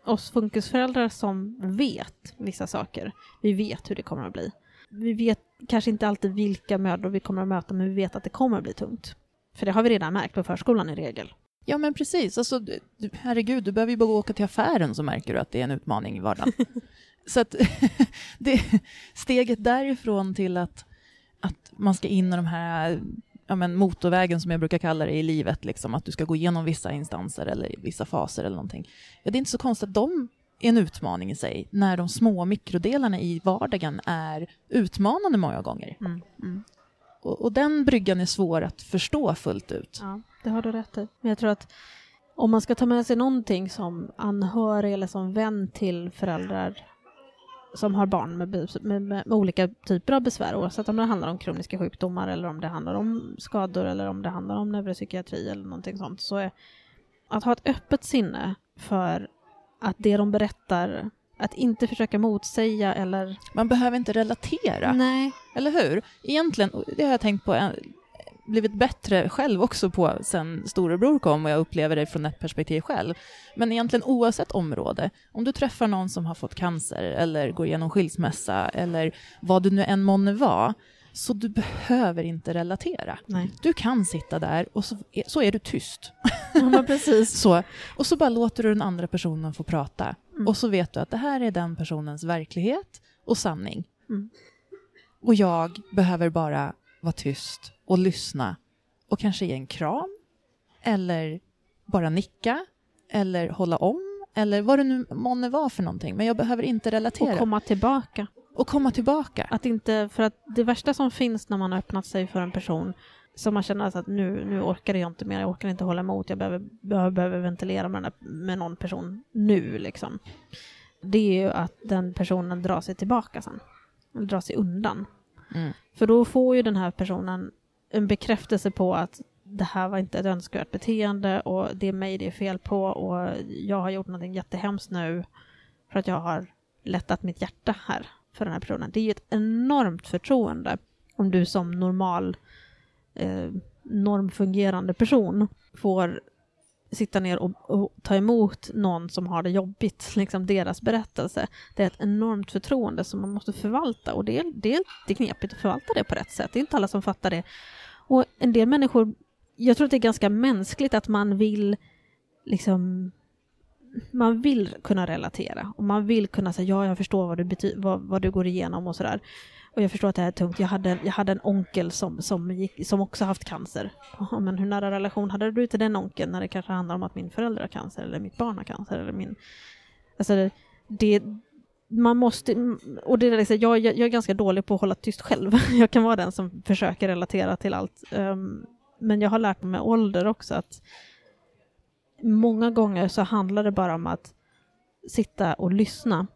oss funkisföräldrar som vet vissa saker. Vi vet hur det kommer att bli. Vi vet kanske inte alltid vilka mödor vi kommer att möta, men vi vet att det kommer att bli tungt. För det har vi redan märkt på förskolan i regel. Ja, men precis. Alltså, du, herregud, du behöver ju bara åka till affären så märker du att det är en utmaning i vardagen. så att det, steget därifrån till att, att man ska in i de här ja, men motorvägen som jag brukar kalla det i livet, liksom, att du ska gå igenom vissa instanser eller vissa faser eller någonting. Ja, det är inte så konstigt att de är en utmaning i sig, när de små mikrodelarna i vardagen är utmanande många gånger. Mm. Mm. Och, och, den bryggan är svår att förstå fullt ut. Ja, det har du rätt i. Men jag tror att om man ska ta med sig någonting som anhörig eller som vän till föräldrar som har barn med, med, med, olika typer av besvär oavsett om det handlar om kroniska sjukdomar eller om det handlar om skador eller om det handlar om neuropsykiatri eller någonting sånt. Så är att ha ett öppet sinne för att det de berättar att inte försöka motsäga eller... Man behöver inte relatera. Nej. Eller hur? Egentligen, det har jag tänkt på blivit bättre själv också på sen storebror kom och jag upplever det från ett perspektiv själv. Men egentligen oavsett område, om du träffar någon som har fått cancer eller går igenom skilsmässa eller vad du nu än månne var, så du behöver inte relatera. Nej. Du kan sitta där och så är, så är du tyst. Ja, precis. så, och så bara låter du den andra personen få prata. Mm. Och så vet du att det här är den personens verklighet och sanning. Mm. Och jag behöver bara vara tyst och lyssna och kanske ge en kram eller bara nicka eller hålla om eller vad det nu månne vara för någonting. Men jag behöver inte relatera. Och komma tillbaka. Och komma tillbaka. Att inte, för att det värsta som finns när man har öppnat sig för en person som man känner att nu, nu orkar jag inte mer, jag orkar inte hålla emot, jag behöver, behöver, behöver ventilera med, här, med någon person nu liksom. Det är ju att den personen drar sig tillbaka sen, eller drar sig undan. Mm. För då får ju den här personen en bekräftelse på att det här var inte ett önskvärt beteende och det är mig det är fel på och jag har gjort någonting jättehemskt nu för att jag har lättat mitt hjärta här för den här personen. Det är ju ett enormt förtroende om du som normal eh, normfungerande person får sitta ner och, och, ta emot någon som har det jobbigt, liksom deras berättelse. Det är ett enormt förtroende som man måste förvalta och det är, det är lite knepigt att förvalta det på rätt sätt. Det är inte alla som fattar det. Och en del människor, jag tror att det är ganska mänskligt att man vill liksom man vill kunna relatera och man vill kunna säga ja, jag förstår vad du, bety- vad, vad du går igenom och sådär. Och jag förstår att det här är tungt. Jag hade, jag hade en onkel som, som, gick, som också haft cancer. Aha, men hur nära relation hade du till den onkeln när det kanske handlar om att min förälder har cancer eller mitt barn har cancer eller min... Alltså det... Man måste... Och det är liksom, jag, jag, jag är ganska dålig på att hålla tyst själv. Jag kan vara den som försöker relatera till allt. Um, men jag har lärt mig med ålder också att många gånger så handlar det bara om att sitta och lyssna,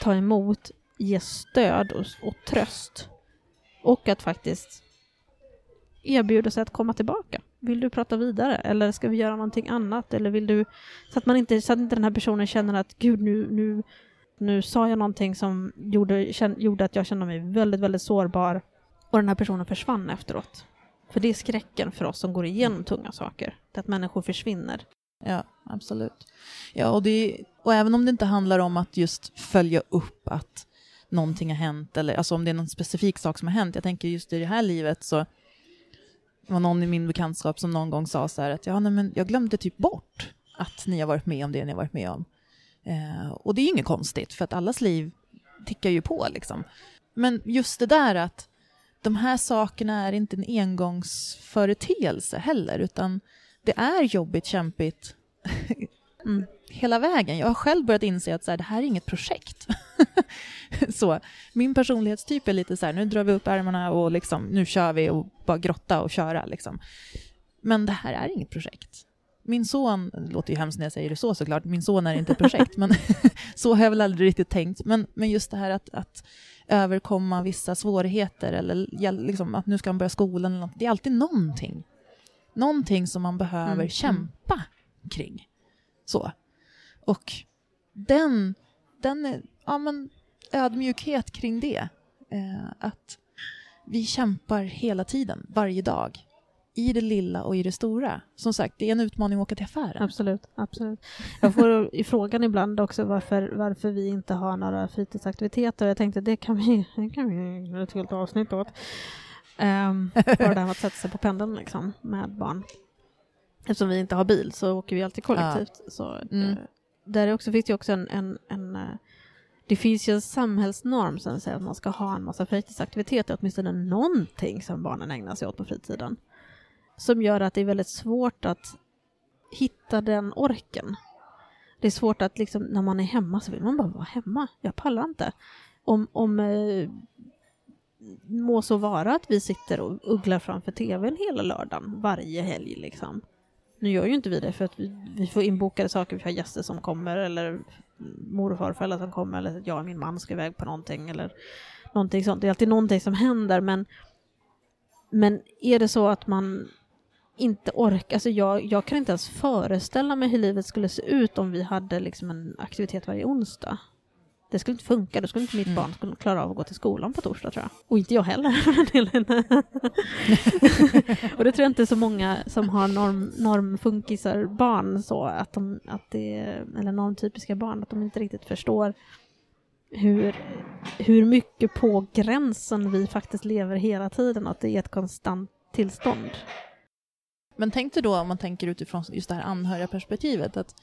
ta emot, ge stöd och, och tröst. Och att faktiskt erbjuda sig att komma tillbaka. Vill du prata vidare eller ska vi göra någonting annat? Eller vill du... Så att, man inte, så att inte den här personen känner att gud nu, nu, nu sa jag någonting som gjorde, känn, gjorde att jag kände mig väldigt, väldigt sårbar och den här personen försvann efteråt. För det är skräcken för oss som går igenom tunga saker, det att människor försvinner. Ja, absolut. Ja, och, det, och även om det inte handlar om att just följa upp att någonting har hänt, eller alltså om det är någon specifik sak som har hänt. Jag tänker just i det här livet så det var någon i min bekantskap som någon gång sa så här att ja, nej, men jag glömde typ bort att ni har varit med om det ni har varit med om. Eh, och det är inget konstigt, för att allas liv tickar ju på liksom. Men just det där att de här sakerna är inte en engångsföreteelse heller, utan det är jobbigt, kämpigt mm hela vägen. Jag har själv börjat inse att så här, det här är inget projekt. så, min personlighetstyp är lite så här, nu drar vi upp ärmarna och liksom, nu kör vi och bara grotta och köra. Liksom. Men det här är inget projekt. Min son, det låter ju hemskt när jag säger det så såklart, min son är inte ett projekt, men så har jag väl aldrig riktigt tänkt. Men, men just det här att, att överkomma vissa svårigheter eller liksom, att nu ska han börja skolan, eller något, det är alltid någonting någonting som man behöver mm. kämpa kring. Så. Och den, den ja, men, ödmjukhet kring det. Eh, att vi kämpar hela tiden, varje dag. I det lilla och i det stora. Som sagt, det är en utmaning att åka till affären. Absolut. absolut. Jag får i frågan ibland också varför, varför vi inte har några fritidsaktiviteter. Jag tänkte det kan vi, det kan vi göra ett helt avsnitt åt. Um, bara det här att sätta sig på pendeln liksom, med barn. Eftersom vi inte har bil så åker vi alltid kollektivt. Ja. Så, mm där också, finns det också en, en, en eh, det finns ju en samhällsnorm som säger att man ska ha en massa fritidsaktiviteter, åtminstone någonting som barnen ägnar sig åt på fritiden. Som gör att det är väldigt svårt att hitta den orken. Det är svårt att liksom, när man är hemma så vill man bara vara hemma. Jag pallar inte. Om, om eh, må så vara att vi sitter och ugglar framför tvn hela lördagen, varje helg liksom. Nu gör ju inte vi det för att vi, vi får inbokade saker, vi har gäster som kommer eller mor och farföräldrar som kommer eller jag och min man ska iväg på någonting eller någonting sånt. Det är alltid någonting som händer men men är det så att man inte orkar, alltså jag, jag kan inte ens föreställa mig hur livet skulle se ut om vi hade liksom en aktivitet varje onsdag. Det skulle inte funka, då skulle inte mitt mm. barn skulle klara av att gå till skolan på torsdag tror jag. Och inte jag heller för den delen. och det tror jag inte så många som har norm, normfunkisar barn så, att de, att det, eller normtypiska barn, att de inte riktigt förstår hur, hur mycket på gränsen vi faktiskt lever hela tiden att det är ett konstant tillstånd. Men tänk dig då om man tänker utifrån just det här anhörigperspektivet att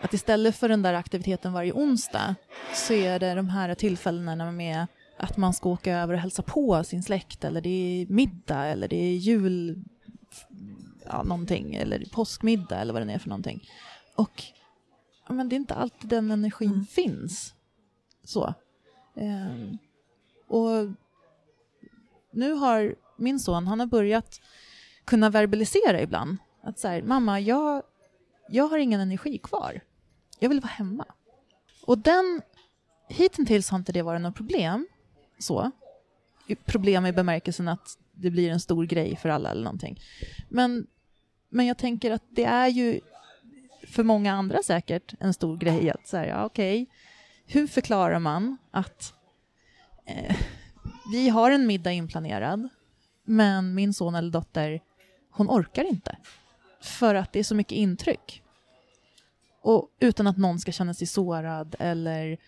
att istället för den där aktiviteten varje onsdag så är det de här tillfällena med att man ska åka över och hälsa på sin släkt eller det är middag eller det är jul, ja någonting, eller påskmiddag eller vad det är för någonting. Och ja, men det är inte alltid den energin mm. finns. Så. Um, och nu har min son, han har börjat kunna verbalisera ibland. Att så mamma, jag, jag har ingen energi kvar. Jag vill vara hemma. Och den, hittills har inte det varit något problem. Så. Problem i bemärkelsen att det blir en stor grej för alla eller någonting. Men, men jag tänker att det är ju för många andra säkert en stor grej att säga, ja, okej, okay, hur förklarar man att eh, vi har en middag inplanerad, men min son eller dotter, hon orkar inte. För att det är så mycket intryck. Och utan att någon ska känna sig sårad eller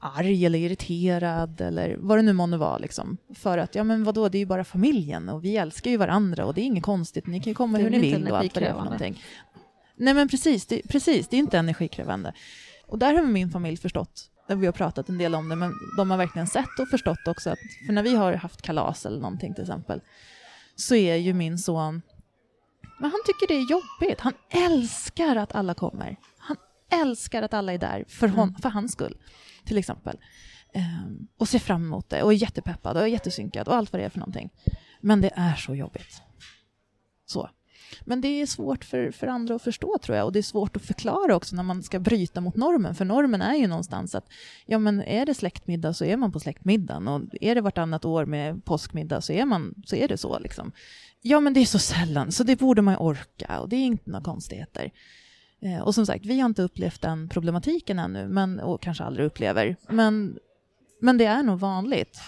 arg eller irriterad eller vad det nu månde vara. Liksom. För att, ja men vadå, det är ju bara familjen och vi älskar ju varandra och det är inget konstigt, ni kan ju komma hur ni vill och allt vad det är för någonting. Nej men precis, det, precis, det är inte energikrävande. Och där har min familj förstått, vi har pratat en del om det, men de har verkligen sett och förstått också att, för när vi har haft kalas eller någonting till exempel, så är ju min son, men han tycker det är jobbigt, han älskar att alla kommer. Älskar att alla är där för, hon, mm. för hans skull, till exempel. Um, och ser fram emot det och är jättepeppad och är jättesynkad och allt vad det är för någonting. Men det är så jobbigt. Så. Men det är svårt för, för andra att förstå tror jag och det är svårt att förklara också när man ska bryta mot normen för normen är ju någonstans att ja men är det släktmiddag så är man på släktmiddagen och är det vartannat år med påskmiddag så är, man, så är det så liksom. Ja men det är så sällan så det borde man orka och det är inte några konstigheter. Eh, och som sagt, vi har inte upplevt den problematiken ännu men, och kanske aldrig upplever. Men, men det är nog vanligt.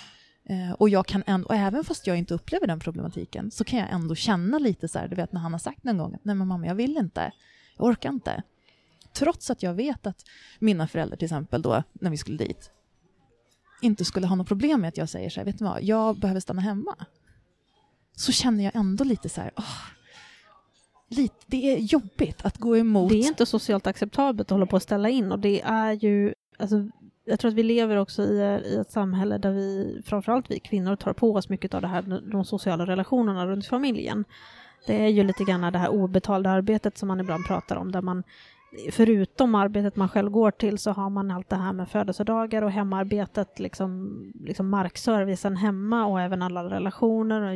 Eh, och, jag kan ändå, och även fast jag inte upplever den problematiken så kan jag ändå känna lite så här, du vet när han har sagt någon gång att nej men mamma jag vill inte, jag orkar inte. Trots att jag vet att mina föräldrar till exempel då, när vi skulle dit, inte skulle ha något problem med att jag säger så här, vet du vad, jag behöver stanna hemma. Så känner jag ändå lite så här, åh, lite, det är jobbigt att gå emot. Det är inte socialt acceptabelt att hålla på att ställa in och det är ju, alltså jag tror att vi lever också i, i ett samhälle där vi, framförallt vi kvinnor, tar på oss mycket av det här, de sociala relationerna runt familjen. Det är ju lite grann det här obetalda arbetet som man ibland pratar om, där man förutom arbetet man själv går till så har man allt det här med födelsedagar och hemarbetet, liksom, liksom markservicen hemma och även alla relationer. Och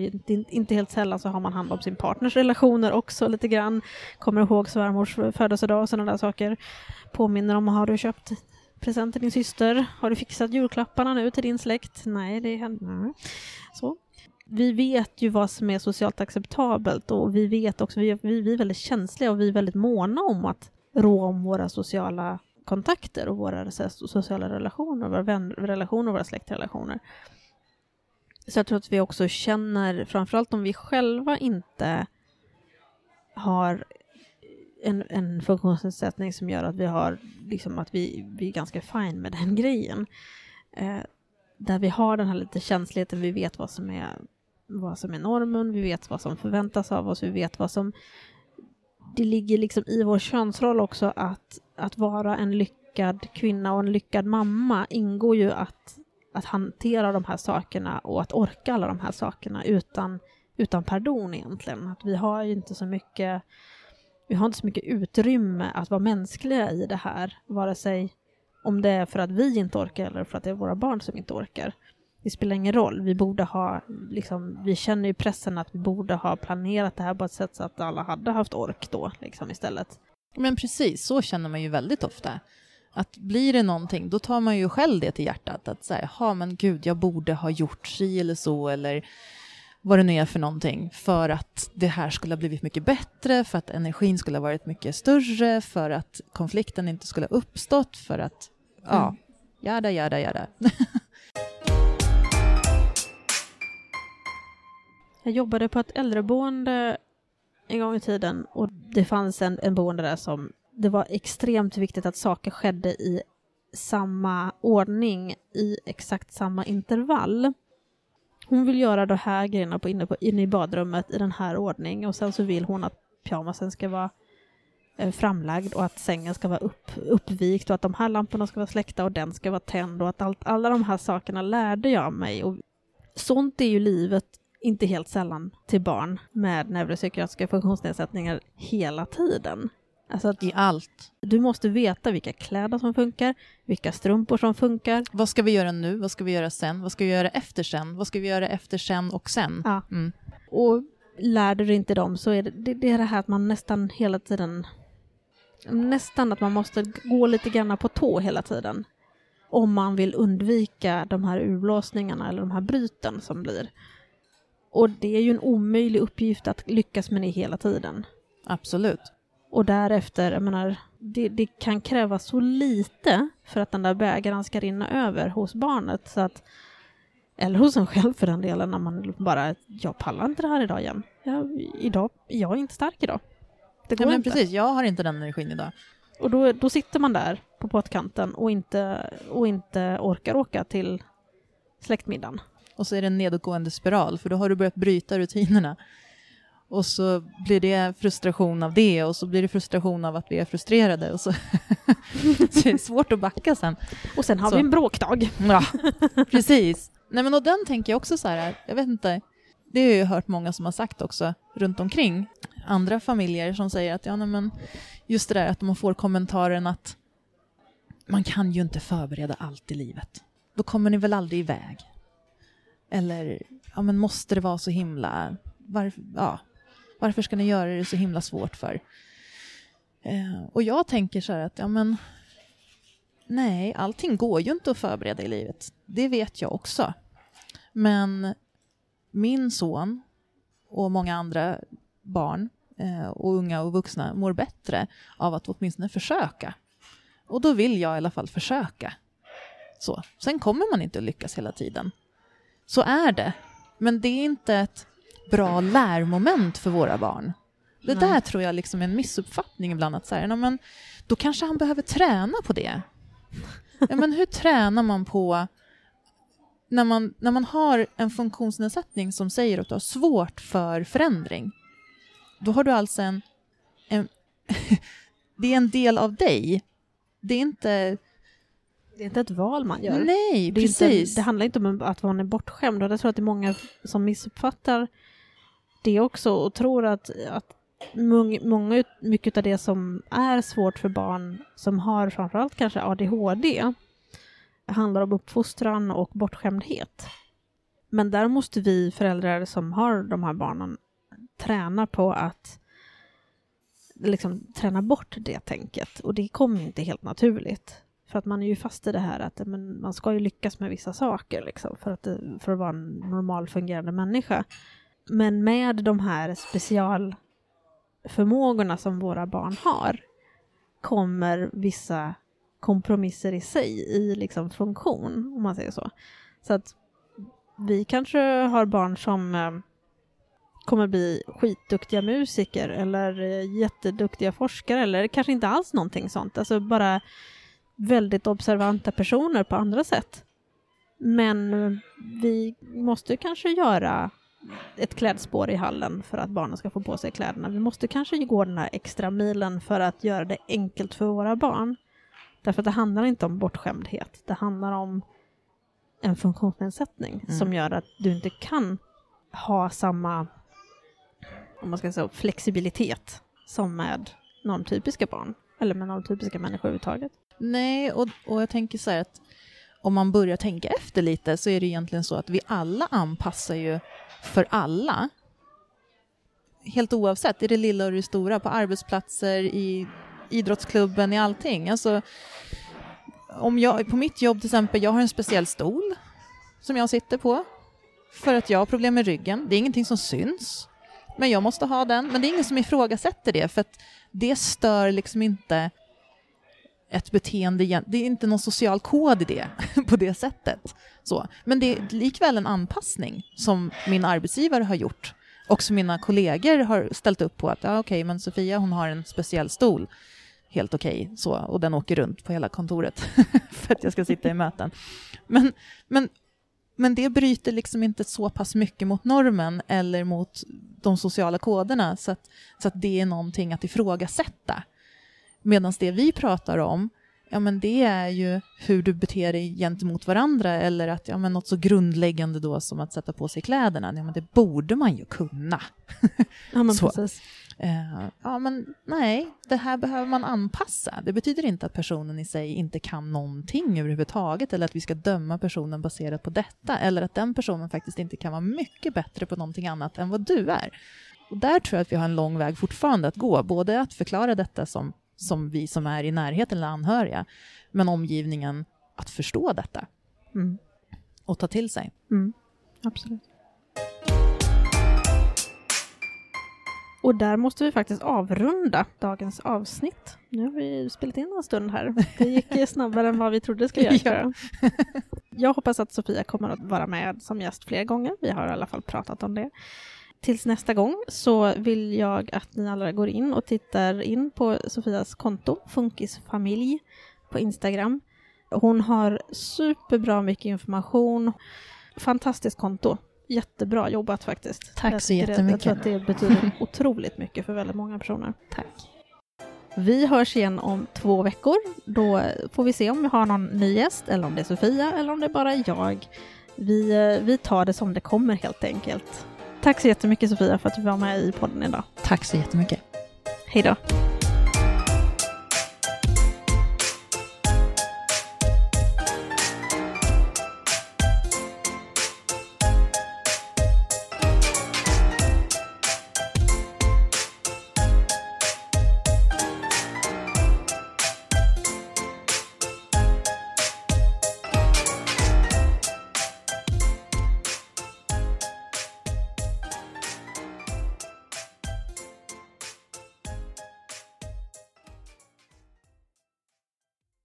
inte, helt sällan så har man hand om sin partners relationer också lite grann. Kommer ihåg svärmors födelsedag och sådana där saker. Påminner om, har du köpt present till din syster? Har du fixat julklapparna nu till din släkt? Nej, det händer. Så. Vi vet ju vad som är socialt acceptabelt och vi vet också, vi, vi, vi är väldigt känsliga och vi är väldigt måna om att rå om våra sociala kontakter och våra sociala relationer, våra vänrelationer och våra släktrelationer. Så jag tror att vi också känner, framförallt om vi själva inte har en, en funktionsnedsättning som gör att vi har, liksom att vi, vi är ganska fine med den grejen. Eh, där vi har den här lite känsligheten, vi vet vad som är vad som är normen, vi vet vad som förväntas av oss, vi vet vad som... Det ligger liksom i vår könsroll också att, att vara en lyckad kvinna och en lyckad mamma ingår ju att, att hantera de här sakerna och att orka alla de här sakerna utan, utan pardon egentligen. Att vi har ju inte så mycket vi har inte så mycket utrymme att vara mänskliga i det här, vare sig om det är för att vi inte orkar eller för att det är våra barn som inte orkar. Det spelar ingen roll. Vi borde ha, liksom, vi känner ju pressen att vi borde ha planerat det här på ett sätt så att alla hade haft ork då, liksom istället. Men precis, så känner man ju väldigt ofta. Att blir det någonting, då tar man ju själv det till hjärtat. Att säga, ja men gud, jag borde ha gjort si eller så, eller vad det nu är för någonting, för att det här skulle ha blivit mycket bättre, för att energin skulle ha varit mycket större, för att konflikten inte skulle ha uppstått, för att, ja, mm. jada, jada, jada. Jag jobbade på ett äldreboende en gång i tiden och det fanns en, en boende där som det var extremt viktigt att saker skedde i samma ordning i exakt samma intervall. Hon vill göra de här grejerna på inne, på, inne i badrummet i den här ordningen och sen så vill hon att pyjamasen ska vara eh, framlagd och att sängen ska vara upp, uppvikt och att de här lamporna ska vara släckta och den ska vara tänd och att allt, alla de här sakerna lärde jag mig. Och sånt är ju livet inte helt sällan till barn med neuropsykiatriska funktionsnedsättningar hela tiden. Alltså att I allt. du måste veta vilka kläder som funkar, vilka strumpor som funkar. Vad ska vi göra nu? Vad ska vi göra sen? Vad ska vi göra efter sen? Vad ska vi göra efter sen och sen? Ja. Mm. Och lär du inte dem så är det, det, det är det här att man nästan hela tiden nästan att man måste gå lite grann på tå hela tiden om man vill undvika de här urblåsningarna eller de här bryten som blir. Och det är ju en omöjlig uppgift att lyckas med det hela tiden. Absolut. Och därefter, jag menar, det, det kan krävas så lite för att den där bägaren ska rinna över hos barnet. Så att, eller hos en själv för den delen, när man bara, jag pallar inte det här idag igen. Jag, idag, jag är inte stark idag. Det går Ja, men inte. precis, jag har inte den energin idag. Och då, då sitter man där på pottkanten och inte, och inte orkar åka till släktmiddagen. Och så är det en nedåtgående spiral, för då har du börjat bryta rutinerna. Och så blir det frustration av det, och så blir det frustration av att vi är frustrerade. Och så, så det är svårt att backa sen. Och sen har Så. vi en bråkdag. Ja, precis. Nej, men och den tänker jag också så här, jag vet inte, det har jag hört många som har sagt också runt omkring. Andra familjer som säger att, ja nej, men just det där att man får kommentaren att man kan ju inte förbereda allt i livet. Då kommer ni väl aldrig iväg. Eller, ja men måste det vara så himla, varför, ja, varför ska ni göra det så himla svårt för? Eh, och jag tänker så här att, ja men Nej, allting går ju inte att förbereda i livet. Det vet jag också. Men min son och många andra barn eh, och unga och vuxna mår bättre av att åtminstone försöka. Och då vill jag i alla fall försöka. Så. Sen kommer man inte att lyckas hela tiden. Så är det. Men det är inte ett bra lärmoment för våra barn. Det Nej. där tror jag liksom är en missuppfattning ibland. Att så här, "Ja, men då kanske han behöver träna på det. Ja, men hur tränar man på när man, när man har en funktionsnedsättning som säger att du har svårt för förändring? Då har du alltså en... en det är en del av dig. Det är inte... Det är inte ett val man gör. Nej, Det, precis. inte, det handlar inte om att man är bortskämd och jag tror att det är många som missuppfattar det också och tror att, att många, många, mycket av det som är svårt för barn som har framförallt kanske ADHD handlar om uppfostran och bortskämdhet. Men där måste vi föräldrar som har de här barnen träna på att liksom träna bort det tänket och det kommer inte helt naturligt. För att man är ju fast i det här att men, man ska ju lyckas med vissa saker liksom, för, att, för att vara en normal fungerande människa. Men med de här specialförmågorna som våra barn har kommer vissa kompromisser i sig i liksom funktion, om man säger så. Så att vi kanske har barn som eh, kommer bli skitduktiga musiker eller eh, jätteduktiga forskare eller kanske inte alls någonting sånt. Alltså bara väldigt observanta personer på andra sätt. Men vi måste kanske göra ett klädspår i hallen för att barnen ska få på sig kläderna. Vi måste kanske gå den här extra milen för att göra det enkelt för våra barn. Därför att det handlar inte om bortskämdhet. Det handlar om en funktionsnedsättning Mm. som gör att du inte kan ha samma om man ska säga flexibilitet som med normtypiska barn. Eller med normtypiska människor överhuvudtaget. Nej, och, och jag tänker så här att om man börjar tänka efter lite så är det egentligen så att vi alla anpassar ju för alla. Helt oavsett, i det lilla och det stora, på arbetsplatser, i idrottsklubben, i allting. Alltså, om jag, på mitt jobb till exempel, jag har en speciell stol som jag sitter på för att jag har problem med ryggen. Det är ingenting som syns, men jag måste ha den. Men det är ingen som ifrågasätter det, för att det stör liksom inte ett beteende, det är inte någon social kod i det på det sättet. Så. Men det är likväl en anpassning som min arbetsgivare har gjort och som mina kollegor har ställt upp på att ja, okej, men Sofia hon har en speciell stol, helt okej, så, och den åker runt på hela kontoret för att jag ska sitta i möten. Men, men, men det bryter liksom inte så pass mycket mot normen eller mot de sociala koderna så att, så att det är någonting att ifrågasätta. Medan det vi pratar om, ja men det är ju hur du beter dig gentemot varandra eller att, ja men något så grundläggande då som att sätta på sig kläderna, ja men det borde man ju kunna. Ja, men precis. Eh, ja, men nej, det här behöver man anpassa. Det betyder inte att personen i sig inte kan någonting överhuvudtaget eller att vi ska döma personen baserat på detta eller att den personen faktiskt inte kan vara mycket bättre på någonting annat än vad du är. Och där tror jag att vi har en lång väg fortfarande att gå, både att förklara detta som, som vi som är i närheten eller anhöriga, men omgivningen att förstå detta Mm. och ta till sig. Mm. Absolut. Och där måste vi faktiskt avrunda dagens avsnitt. Nu har vi spelat in en stund här. Det gick snabbare än vad vi trodde det skulle göra. Ja. Jag hoppas att Sofia kommer att vara med som gäst fler gånger. Vi har i alla fall pratat om det. Tills nästa gång så vill jag att ni alla går in och tittar in på Sofias konto, Funkisfamilj, på Instagram. Hon har superbra mycket information. Fantastiskt konto. Jättebra jobbat faktiskt. Tack så det- Jag jättemycket. tror att det betyder otroligt mycket för väldigt många personer. Tack. Vi hörs igen om två veckor. Då får vi se om vi har någon ny gäst, eller om det är Sofia, eller om det är bara jag. Vi, eh, vi tar det som det kommer helt enkelt. Tack så jättemycket Sofia för att du var med i podden idag. Tack så jättemycket. Hej då!